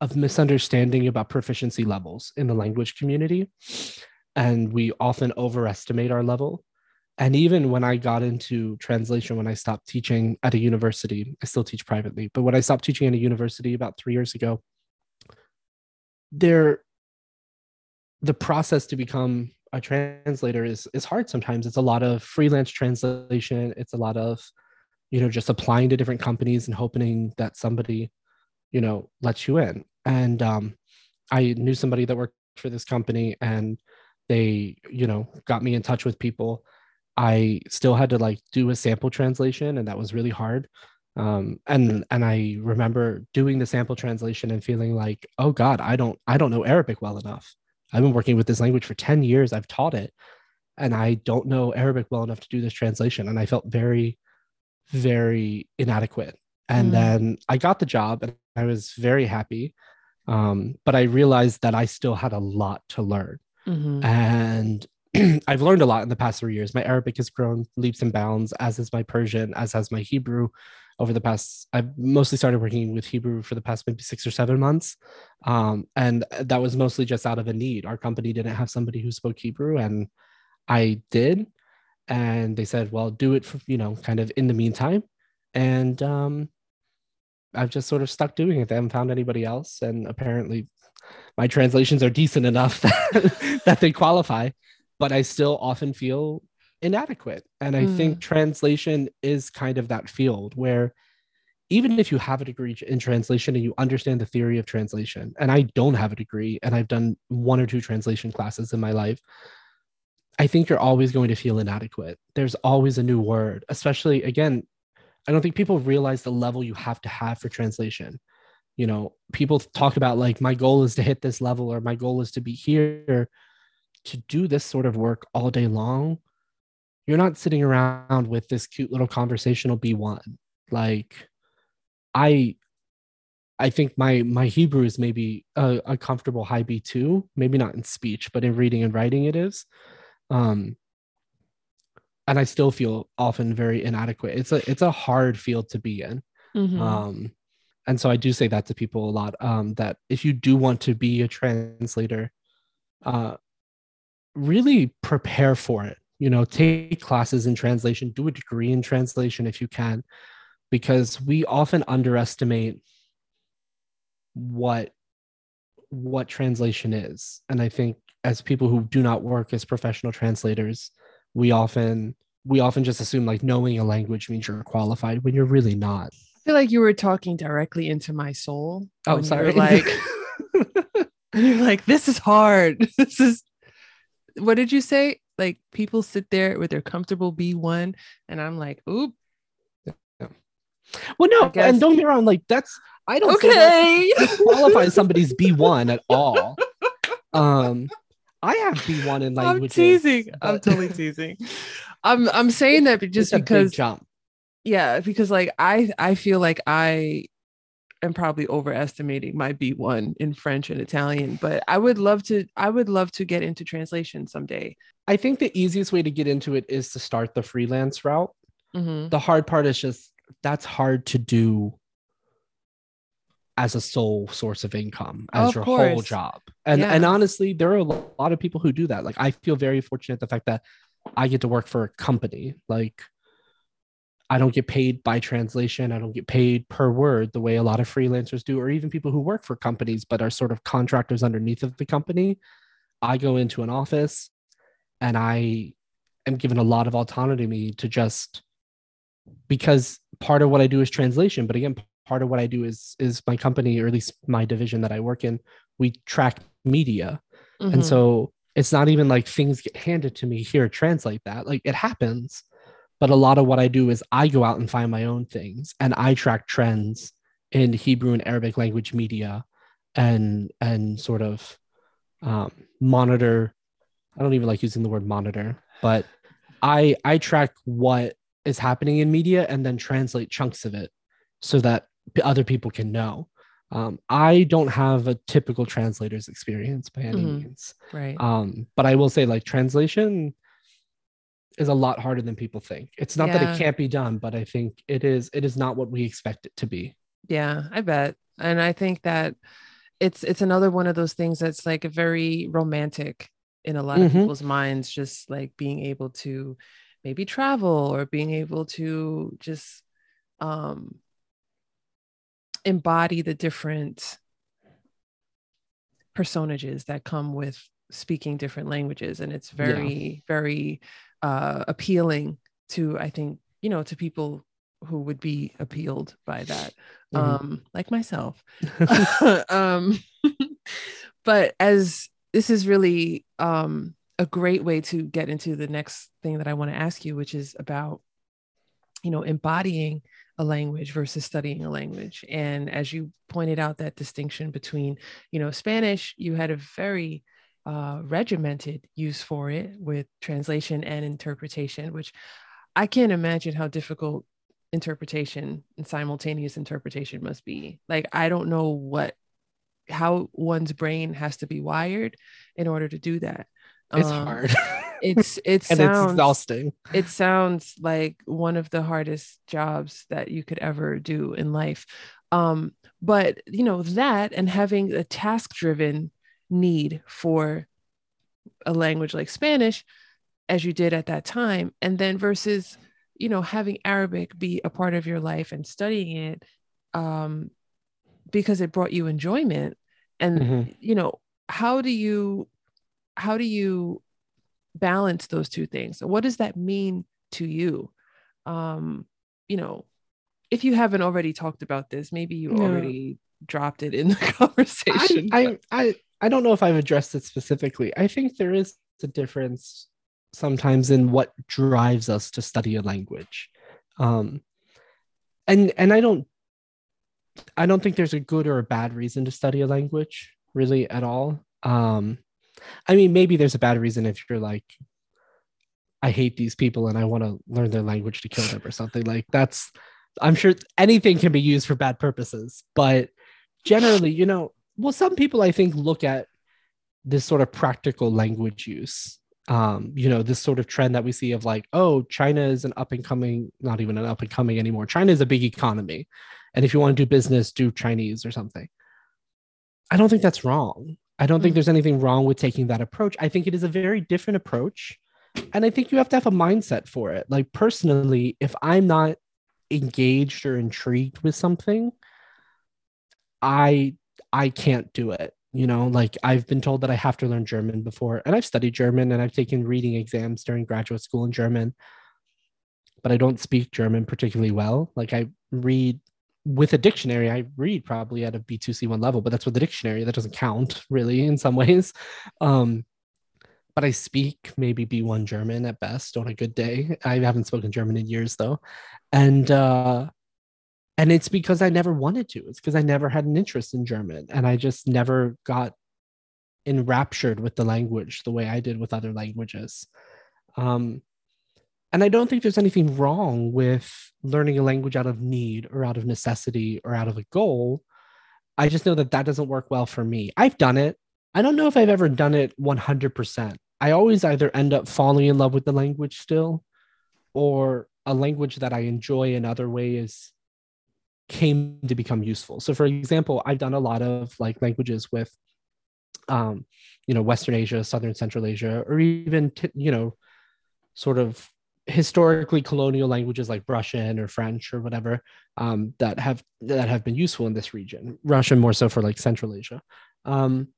of misunderstanding about proficiency levels in the language community. And we often overestimate our level. And even when I got into translation, when I stopped teaching at a university, I still teach privately, but when I stopped teaching at a university about three years ago, there the process to become a translator is is hard sometimes. It's a lot of freelance translation. It's a lot of, you know, just applying to different companies and hoping that somebody you know lets you in. And um, i knew somebody that worked for this company and they you know got me in touch with people. I still had to like do a sample translation and that was really hard. Um, and and i remember doing the sample translation and feeling like oh god i don't i don't know arabic well enough. I've been working with this language for 10 years. I've taught it and i don't know arabic well enough to do this translation. And i felt very very inadequate and mm. then i got the job and I was very happy. Um, but I realized that I still had a lot to learn. Mm-hmm. And I've learned a lot in the past three years. My Arabic has grown leaps and bounds, as has my Persian, as has my Hebrew over the past. I've mostly started working with Hebrew for the past maybe six or seven months. Um, and that was mostly just out of a need. Our company didn't have somebody who spoke Hebrew, and I did. And they said, well, do it for, you know, kind of in the meantime. And um, I've just sort of stuck doing it. They haven't found anybody else, and apparently, my translations are decent enough that, that they qualify. But I still often feel inadequate, and I mm. think hmm. translation is kind of that field where even if you have a degree in translation and you understand the theory of translation, and I don't have a degree, and I've done one or two translation classes in my life, I think you're always going to feel inadequate. There's always a new word, especially again, I don't think people realize the level you have to have for translation. you know people talk about like my goal is to hit this level or my goal is to be here to do this sort of work all day long. You're not sitting around with this cute little conversational b1 like i i think my my hebrew is maybe a, a comfortable high b2 maybe not in speech but in reading and writing it is. Um and i still feel often very inadequate. It's a it's a hard field to be in. Mhm. um and so i do say that to people a lot um that if you do want to be a translator uh really prepare for it. You know take classes in translation do a degree in translation if you can because we often underestimate what what translation is. And i think as people who do not work as professional translators we often we often just assume like knowing a language means you're qualified when you're really not I feel like you were talking directly into my soul. oh you sorry like you're like, this is hard. This is what did you say? Like people sit there with their comfortable B1, and I'm like, oop, Well, no, and don't get me wrong. Like that's I don't okay. qualify somebody's B one at all. Um, I have B one in I'm languages. teasing. I'm totally teasing. I'm I'm saying that it's just big because jump. yeah, because like I I feel like I am probably overestimating my B1 in French and Italian, but I would love to I would love to get into translation someday. I think the easiest way to get into it is to start the freelance route. Mhm. The hard part is just that's hard to do as a sole source of income as Of your whole job. And Yeah. and honestly, there are a lot of people who do that. Like I feel very fortunate the fact that I get to work for a company. Like I don't get paid by translation. I don't get paid per word the way a lot of freelancers do, or even people who work for companies but are sort of contractors underneath of the company. I go into an office and I am given a lot of autonomy to just because part of what I do is translation, but again, part of what I do is is my company, or at least my division that I work in, we track media. Mhm. And so it's not even like things get handed to me here, translate that. Like it happens. But a lot of what I do is I go out and find my own things and I track trends in Hebrew and Arabic language media and and sort of um, monitor. I don't even like using the word monitor, but I I track what is happening in media and then translate chunks of it so that other people can know. Um, I don't have a typical translator's experience by any Mhm. means, right. um, but I will say like translation is a lot harder than people think. It's not that it can't be done, but I think it is. It is not what we expect it to be. Yeah, I bet. And I think that it's it's another one of those things that's like very romantic in a lot of Mhm. people's minds, just like being able to maybe travel or being able to just um embody the different personages that come with speaking different languages. And it's very very uh appealing to i think you know to people who would be appealed by that Mhm. um like myself. Um but as this is really um a great way to get into the next thing that i want to ask you which is about you know embodying a language versus studying a language. And as you pointed out that distinction between you know spanish you had a very uh, regimented use for it with translation and interpretation which i can't imagine how difficult interpretation and simultaneous interpretation must be. Like i don't know what how one's brain has to be wired in order to do that. It's Um, hard, it's it and it's exhausting. it sounds like one of the hardest jobs that you could ever do in life um but you know that and having a task driven need for a language like spanish as you did at that time and then versus you know having arabic be a part of your life and studying it um because it brought you enjoyment and Mhm. you know how do you how do you balance those two things So what does that mean to you um you know if you haven't already talked about this maybe you Yeah. already dropped it in the conversation I, I I I don't know if I've addressed it specifically. I think there is a difference sometimes in what drives us to study a language, um, and and I don't I don't think there's a good or a bad reason to study a language really at all. Um, I mean, maybe there's a bad reason if you're like, I hate these people and I want to learn their language to kill them or something like that's. I'm sure anything can be used for bad purposes, but generally, you know, well, some people I think look at this sort of practical language use um, you know, this sort of trend that we see of like, oh, China is an up and coming, not even an up and coming anymore. China is a big economy. And if you want to do business, do Chinese or something. I don't think that's wrong. I don't think mm. there's anything wrong with taking that approach. I think it is a very different approach. And I think you have to have a mindset for it. Like, personally, if I'm not engaged or intrigued with something, I I can't do it you know like i've been told that i have to learn german before and i've studied german and i've taken reading exams during graduate school in german but i don't speak german particularly well like i read with a dictionary i read probably at a b2 c1 level but that's with the dictionary that doesn't count really in some ways um but i speak maybe b1 german at best on a good day i haven't spoken german in years though and uh and it's because I never wanted to. It's because I never had an interest in German and I just never got enraptured with the language the way I did with other languages. Um, and I don't think there's anything wrong with learning a language out of need or out of necessity or out of a goal. I just know that that doesn't work well for me. I've done it. I don't know if I've ever done it 100%. I always either end up falling in love with the language still or a language that I enjoy in other ways came to become useful. So for example, I've done a lot of like languages with um, you know, Western Asia, Southern Central Asia, or even t- you know, sort of historically colonial languages like Russian or French or whatever um, that have that have been useful in this region. Russian more so for like Central Asia. Um,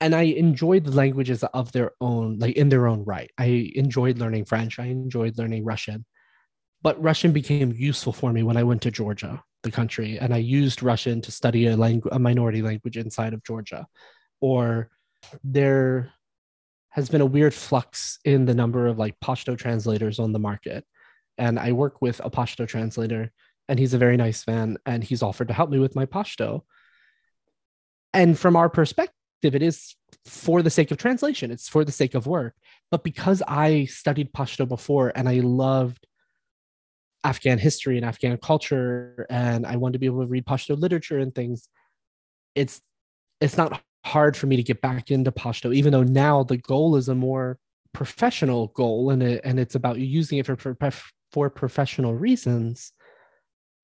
and I enjoyed the languages of their own, like in their own right. I enjoyed learning French. I enjoyed learning Russian but Russian became useful for me when I went to Georgia, the country, and I used Russian to study a language, a minority language inside of Georgia. Or there has been a weird flux in the number of like Pashto translators on the market. And I work with a Pashto translator, and he's a very nice man, and he's offered to help me with my Pashto. And from our perspective, it is for the sake of translation, it's for the sake of work. But because I studied Pashto before and I loved Afghan history and Afghan culture, and I wanted to be able to read Pashto literature and things. It's it's not hard for me to get back into Pashto, even though now the goal is a more professional goal, and it and it's about using it for for professional reasons.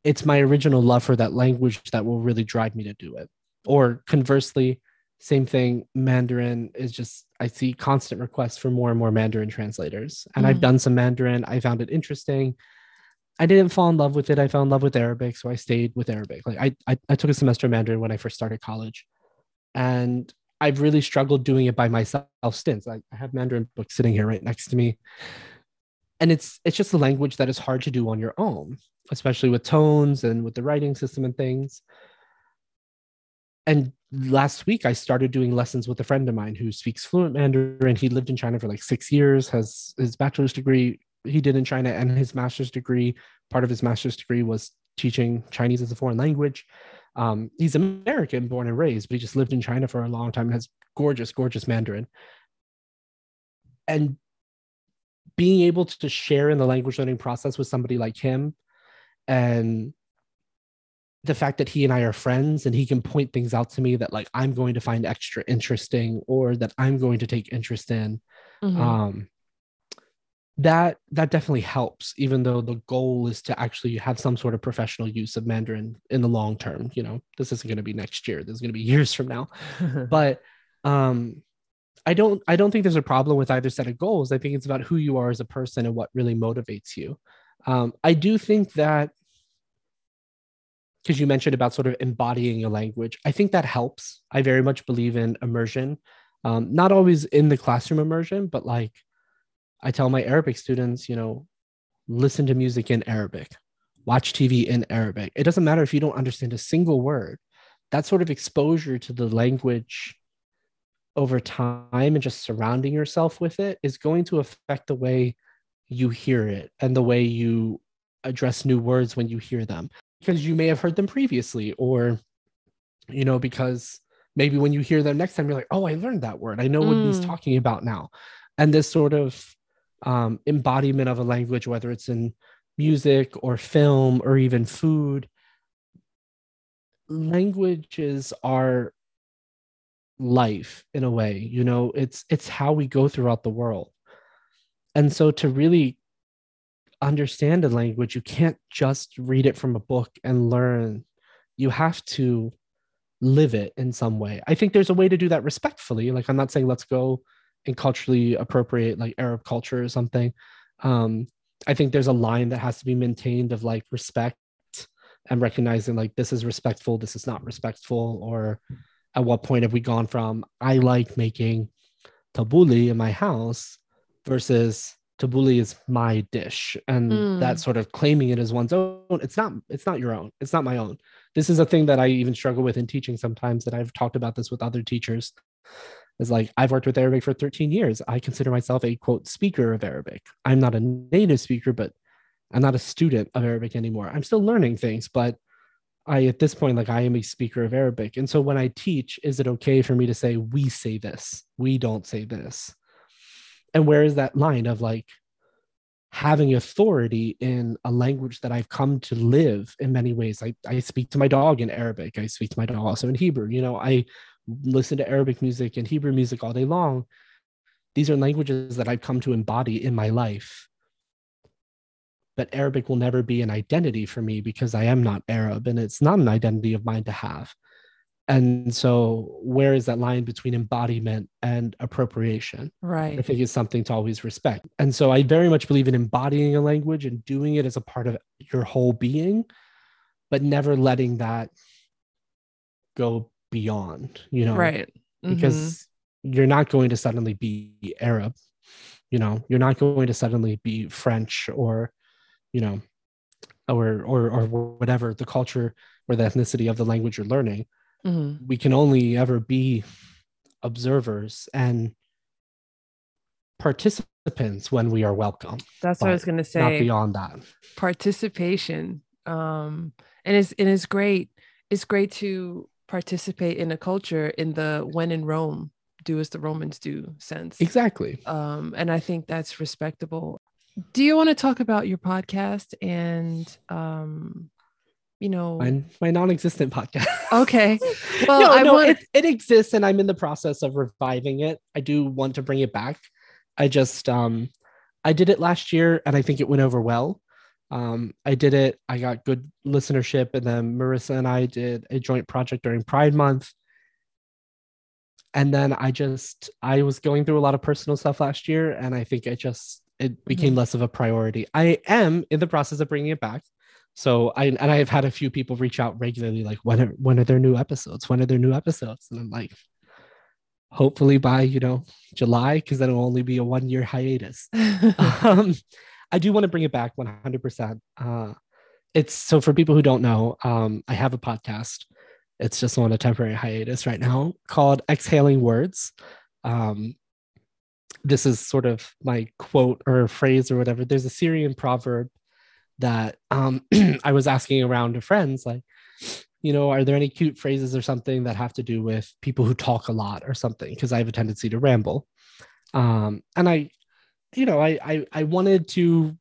It's my original love for that language that will really drive me to do it. Or conversely, same thing. Mandarin is just I see constant requests for more and more Mandarin translators, and mm. I've done some Mandarin. I found it interesting. I didn't fall in love with it. I fell in love with Arabic, so I stayed with Arabic. Like I, I, I took a semester of Mandarin when I first started college, and I've really struggled doing it by myself since. I, I have Mandarin books sitting here right next to me, and it's it's just a language that is hard to do on your own, especially with tones and with the writing system and things. And last week, I started doing lessons with a friend of mine who speaks fluent Mandarin. He lived in China for like six years, has his bachelor's degree he did in China and his master's degree. Part of his master's degree was teaching Chinese as a foreign language. Um, he's American, born and raised, but he just lived in China for a long time and has gorgeous, gorgeous Mandarin. And being able to share in the language learning process with somebody like him and the fact that he and I are friends and he can point things out to me that like I'm going to find extra interesting or that I'm going to take interest in. Mm-hmm. Um, that that definitely helps even though the goal is to actually have some sort of professional use of mandarin in the long term you know? This isn't going to be next year this is going to be years from now. But um i don't i don't think there's a problem with either set of goals. I think it's about who you are as a person and what really motivates you. Um i do think that because you mentioned about sort of embodying a language i think that helps. I very much believe in immersion. Um, not always in the classroom immersion but like I tell my Arabic students, you know, listen to music in Arabic, watch TV in Arabic. It doesn't matter if you don't understand a single word. That sort of exposure to the language over time and just surrounding yourself with it is going to affect the way you hear it and the way you address new words when you hear them. because you may have heard them previously or you know because maybe when you hear them next time you're like oh i learned that word i know what he's Mm. talking about now and this sort of um, embodiment of a language whether it's in music or film or even food. Languages are life in a way you know it's it's how we go throughout the world. And so to really understand a language you can't just read it from a book and learn. You have to live it in some way. I think there's a way to do that respectfully. Like i'm not saying let's go and culturally appropriate like arab culture or something um i think there's a line that has to be maintained of like respect and recognizing like this is respectful this is not respectful or at what point have we gone from i like making tabbouleh in my house versus tabbouleh is my dish and Mm. that sort of claiming it as one's own it's not it's not your own it's not my own this is a thing that i even struggle with in teaching sometimes that i've talked about this with other teachers is like i've worked with arabic for 13 years i consider myself a quote speaker of arabic i'm not a native speaker but i'm not a student of arabic anymore i'm still learning things but i at this point like i am a speaker of arabic and so when i teach is it okay for me to say we say this we don't say this and where is that line of like having authority in a language that I've come to live in many ways. I, I speak to my dog in Arabic. I speak to my dog also in Hebrew. You know, I listen to Arabic music and Hebrew music all day long. These are languages that I've come to embody in my life. But Arabic will never be an identity for me because I am not Arab and it's not an identity of mine to have. And so, where is that line between embodiment and appropriation? Right. I think is something to always respect. And so I very much believe in embodying a language and doing it as a part of your whole being, but never letting that go beyond, you know, Right. Mhm. because you're not going to suddenly be Arab, you know, you're not going to suddenly be French or, you know, or or or whatever the culture or the ethnicity of the language you're learning Mhm. we can only ever be observers and participants when we are welcome that's what I was gonna say. not beyond that participation um and it's and it's great it's great to participate in a culture in the when in rome do as the romans do sense. Exactly. Um and i think that's respectable. Do you want to talk about your podcast and um you know my, my non-existent podcast. Okay. Well no, i no, want it, it exists and i'm in the process of reviving it. I do want to bring it back. I just um i did it last year and i think it went over well um i did it. I got good listenership and then marissa and i did a joint project during pride month. And then i just i was going through a lot of personal stuff last year and i think it just it became Mhm. less of a priority. I am in the process of bringing it back. So i and i have had a few people reach out regularly like when are when are there new episodes? When are there new episodes? And i'm like hopefully by you know july because then it'll only be a one year hiatus. Um, I do want to bring it back 100%. Uh, it's so for people who don't know, um, I have a podcast. It's just on a temporary hiatus right now called Exhaling Words. Um, this is sort of my quote or phrase or whatever. There's a Syrian proverb that um, I was asking around to friends, like, you know, are there any cute phrases or something that have to do with people who talk a lot or something? Because I have a tendency to ramble. Um, and I, you know, I, I I wanted to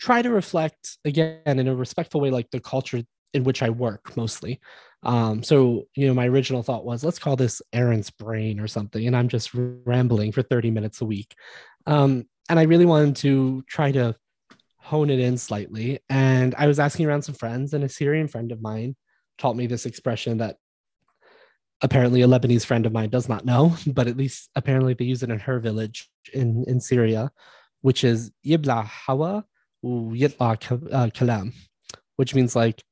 try to reflect again in a respectful way, like the culture in which I work mostly. Um, so you know, my original thought was let's call this Erin's brain or something, and I'm just rambling for 30 minutes a week. Um, and I really wanted to try to hone it in slightly. And I was asking around some friends, and a Syrian friend of mine taught me this expression that apparently a Lebanese friend of mine does not know, but at least apparently they use it in her village in, in Syria, which is yibla hawa yitla uh, kalam, which means like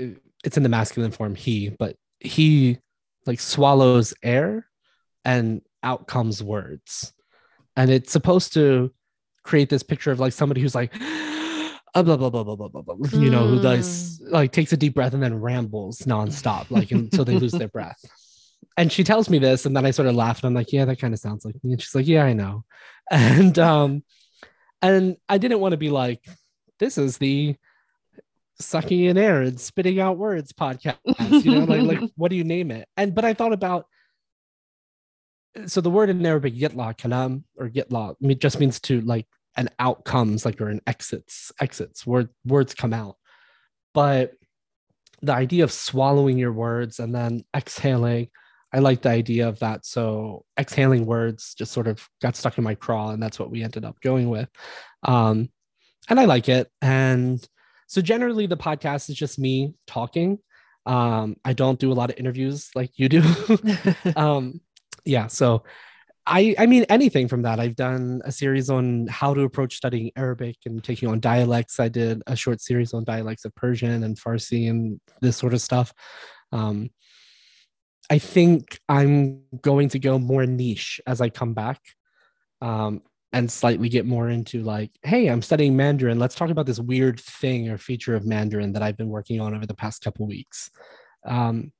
uh, it's in the masculine form he, but he like swallows air and out comes words. And it's supposed to create this picture of like somebody who's like uh, blah blah blah blah blah blah blah you know who does like takes a deep breath and then rambles nonstop like until they lose their breath and she tells me this and then i sort of laugh and i'm like yeah that kind of sounds like me and she's like yeah i know and um and i didn't want to be like this is the sucking in air and spitting out words podcast. You know, like like what do you name it? And but I thought about so the word in Arabic yitla kalam or yitla it just means to like an outcomes like or an exits exits word words come out. But the idea of swallowing your words and then exhaling i like the idea of that. So exhaling words just sort of got stuck in my craw and that's what we ended up going with. Um and i like it. And so generally the podcast is just me talking. Um i don't do a lot of interviews like you do. Um yeah so I, I mean anything from that. I've done a series on how to approach studying Arabic and taking on dialects. I did a short series on dialects of Persian and Farsi and this sort of stuff. Um, I think I'm going to go more niche as I come back um, and slightly get more into like, hey, I'm studying Mandarin. Let's talk about this weird thing or feature of Mandarin that I've been working on over the past couple weeks. Um,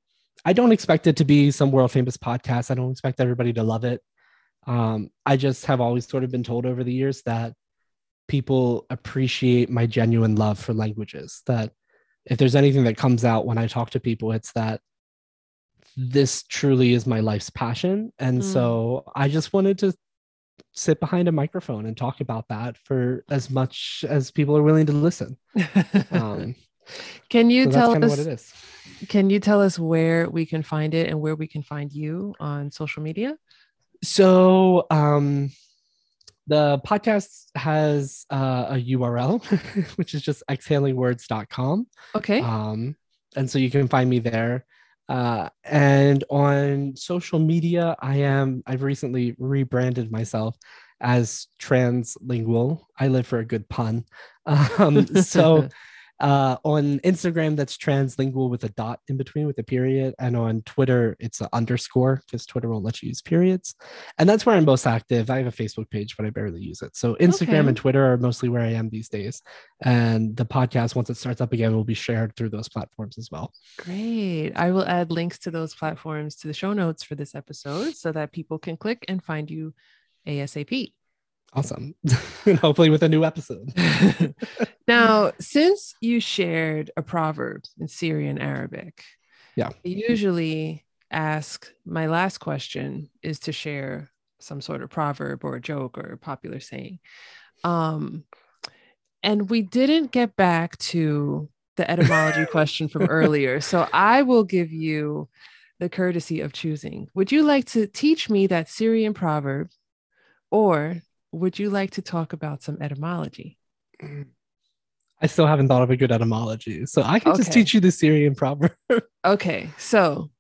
I don't expect it to be some world famous podcast. I don't expect everybody to love it. Um, I just have always sort of been told over the years that people appreciate my genuine love for languages. That if there's anything that comes out when I talk to people, it's that this truly is my life's passion. And mm. so I just wanted to sit behind a microphone and talk about that for as much as people are willing to listen. Um, can you so tell us what it is? Can you tell us where we can find it and where we can find you on social media? So um, the podcast has uh, a URL, which is just exhalingwords.com. Okay. Um, and so you can find me there. Uh, and on social media, I am, I've recently rebranded myself as translingual. I live for a good pun. Um, so uh, on Instagram, that's translingual with a dot in between with a period. And on Twitter, it's an underscore because Twitter won't let you use periods. And that's where I'm most active. I have a Facebook page, but I barely use it. So Instagram okay. and Twitter are mostly where I am these days. And the podcast, once it starts up again, will be shared through those platforms as well. Great. I will add links to those platforms to the show notes for this episode so that people can click and find you ASAP. Awesome. Hopefully, with a new episode. now, since you shared a proverb in Syrian Arabic, yeah, I usually ask my last question is to share some sort of proverb or a joke or a popular saying. Um, and we didn't get back to the etymology question from earlier. So I will give you the courtesy of choosing. Would you like to teach me that Syrian proverb or would you like to talk about some etymology? I still haven't thought of a good etymology, so I can okay. just teach you the Syrian proverb. okay, so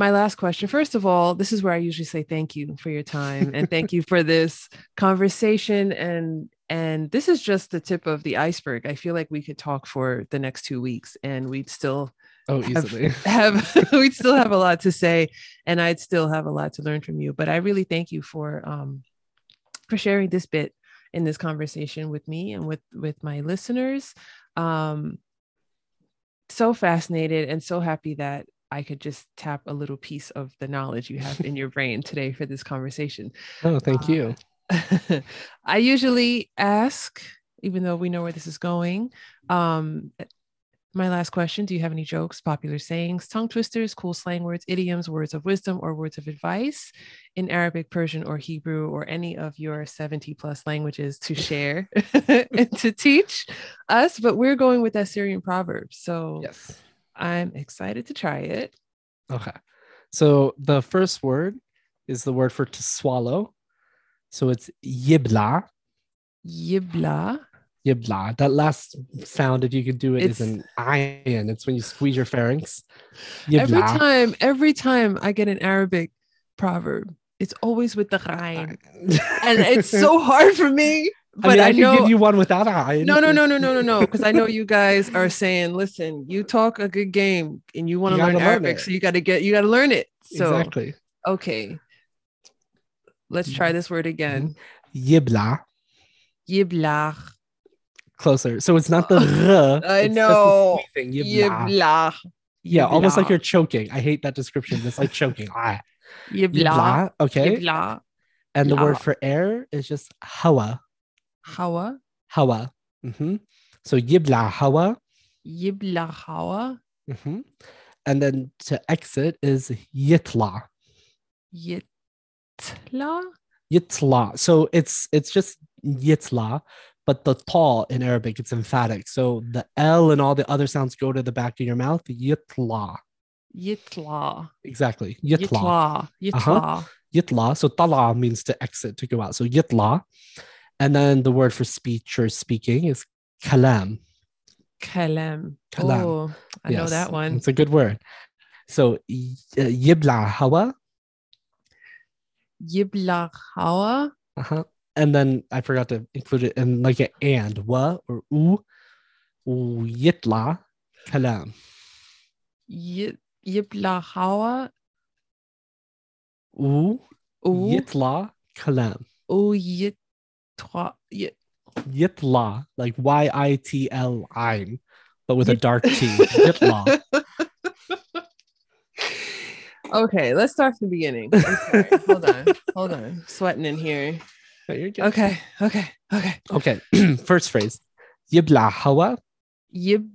my last question. First of all, this is where I usually say thank you for your time and thank you for this conversation and and this is just the tip of the iceberg. I feel like we could talk for the next 2 weeks and we'd still Oh, easily. Have, have we'd still have a lot to say and I'd still have a lot to learn from you, but I really thank you for um for sharing this bit in this conversation with me and with with my listeners. Um, so fascinated and so happy that I could just tap a little piece of the knowledge you have in your brain today for this conversation. Oh, thank you. Uh, I usually ask, even though we know where this is going, um, my last question Do you have any jokes, popular sayings, tongue twisters, cool slang words, idioms, words of wisdom, or words of advice in Arabic, Persian, or Hebrew, or any of your 70 plus languages to share and to teach us? But we're going with that Syrian proverb. So yes, I'm excited to try it. Okay. So the first word is the word for to swallow. So it's yibla. Yibla. Yibla. That last sound, if you could do it, it's, is an ein. It's when you squeeze your pharynx. Yibla. Every time, every time I get an Arabic proverb, it's always with the ghain. and it's so hard for me. But I, mean, I, I know, give you one without a ghain. No, no, no, no, no, no, no. Because I know you guys are saying, listen, you talk a good game and you want to learn Arabic, learn so you got to get, you got to learn it. So, exactly. Okay. Let's try this word again. Mm-hmm. Yibla. Yibla closer. So it's not the r. I know. Yibla. Yeah, almost like you're choking. I hate that description. It's like choking. Ah. Yibla. Okay. Yibla. And the word for air is just hawa. Hawa. Hawa. Mm-hmm. So yibla hawa. Yibla hawa. Mhm. And then to exit is yitla. Yitla. Yitla. So it's it's just yitla, but the ta in Arabic it's emphatic. So the L and all the other sounds go to the back of your mouth. Yitla. Yitla. Exactly. Yitla. Yitla. Uh-huh. Yitla. So tala means to exit, to go out. So yitla. And then the word for speech or speaking is kalam. Kalam. Kalam. Oh, I know that one. It's a good word. So yibla hawa. Yibla hawa. Uh-huh. And then I forgot to include it in like an and wa or u. u yitla kalam. Yi- Yibla hawa. U yitla kalam. U yitwa. Yit. Yitla, like Y I T L I, but with a dark T. Yitla. Okay, let's start from the beginning. Hold on. Hold on. Sweating in here. You're good. Okay. Okay. Okay. Okay. First phrase. Yibla hawa. Yib.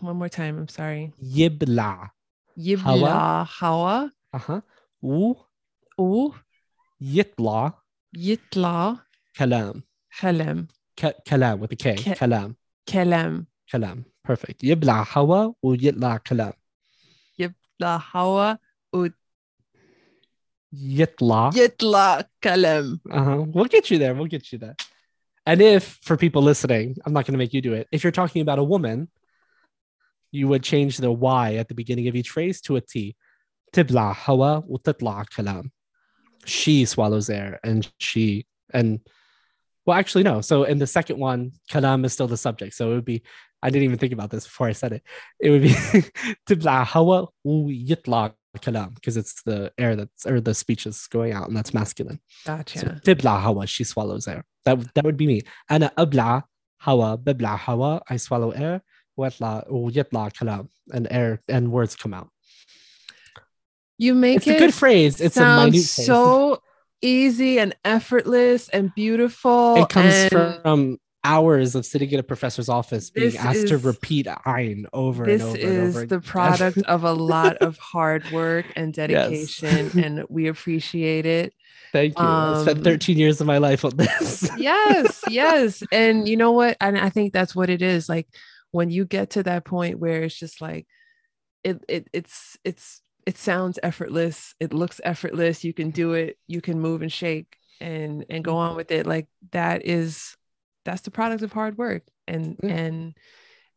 One more time. I'm sorry. Yibla. Yibla hawa. Uh-huh. U Oo yitla yitla kalam. kalam. Ka- kalam with a K. Ka- Kalam. Kalam. Kalam. Perfect. Yibla hawa u yitla kalam. Yibla hawa. Oo Yitla. yitla kalam. Uh-huh. We'll get you there. We'll get you there. And if for people listening, I'm not going to make you do it. If you're talking about a woman, you would change the Y at the beginning of each phrase to a T. Tibla hawa u titla kalam. She swallows air and she and well actually no. So in the second one, kalam is still the subject. So it would be I didn't even think about this before I said it. It would be tibla hawa u yitla kalam because it's the air that's or the speech is going out and that's masculine. So Gotcha. tibla hawa, she swallows air. That that would be me. Ana abla hawa, bibla hawa, I swallow air. Watla kalam, and air and words come out. You make It's a good phrase. It's a minute phrase. so easy and effortless and beautiful. it comes and from hours of sitting in a professor's office being This asked to repeat ein over and this over and is over. the product of a lot of hard work and dedication, and we appreciate it. Thank you. I spent um, 13 years of my life on this. yes yes and you know what and i think that's what it is like when you get to that point where it's just like it, it it's it's it sounds effortless it looks effortless you can do it you can move and shake and and go on with it like that is that's the product of hard work and Yeah. and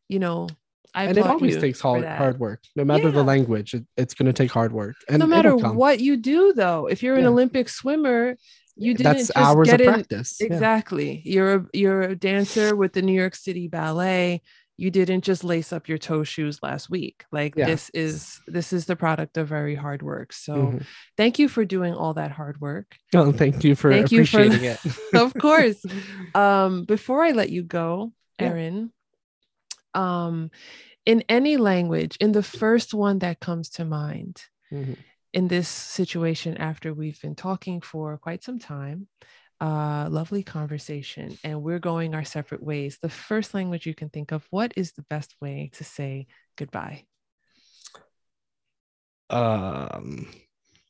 you know i and it always takes hard, hard work. No matter the language, it, it's going to take hard work. And no matter what you do though if you're an Yeah. olympic swimmer you didn't That's just hours get of in practice. Yeah. Exactly. You're a you're a dancer with the New York City Ballet. You didn't just lace up your toe shoes last week. Like Yeah. this is this is the product of very hard work. So Mhm. thank you for doing all that hard work. Well, thank you for Thank you for- appreciating it. of course. Um, before I let you go, Yeah. Erin, um, in any language, in the first one that comes to mind, Mhm. in this situation after we've been talking for quite some time. Uh, lovely conversation, and we're going our separate ways. The first language you can think of, what is the best way to say goodbye? um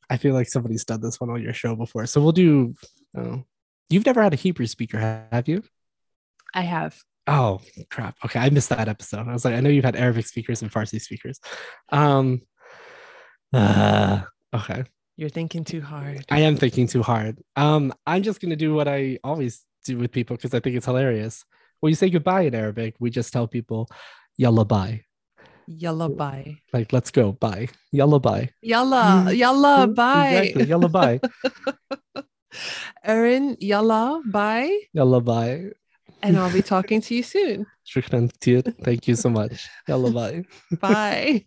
i feel like somebody's done this one on your show before so we'll do oh you've never had a hebrew speaker have you I have. oh crap okay i missed that episode i was like i know you've had arabic speakers and farsi speakers um uh, okay You're thinking too hard. i am thinking too hard um i'm just gonna do what i always do with people because i think it's hilarious when you say goodbye in arabic we just tell people yalla bye Yalla bye. like let's go bye yalla bye Yalla, Mm. yalla bye. exactly yalla bye Erin, yalla bye. yalla bye And I'll be talking to you soon. Thank you so much. Yalla bye. Bye.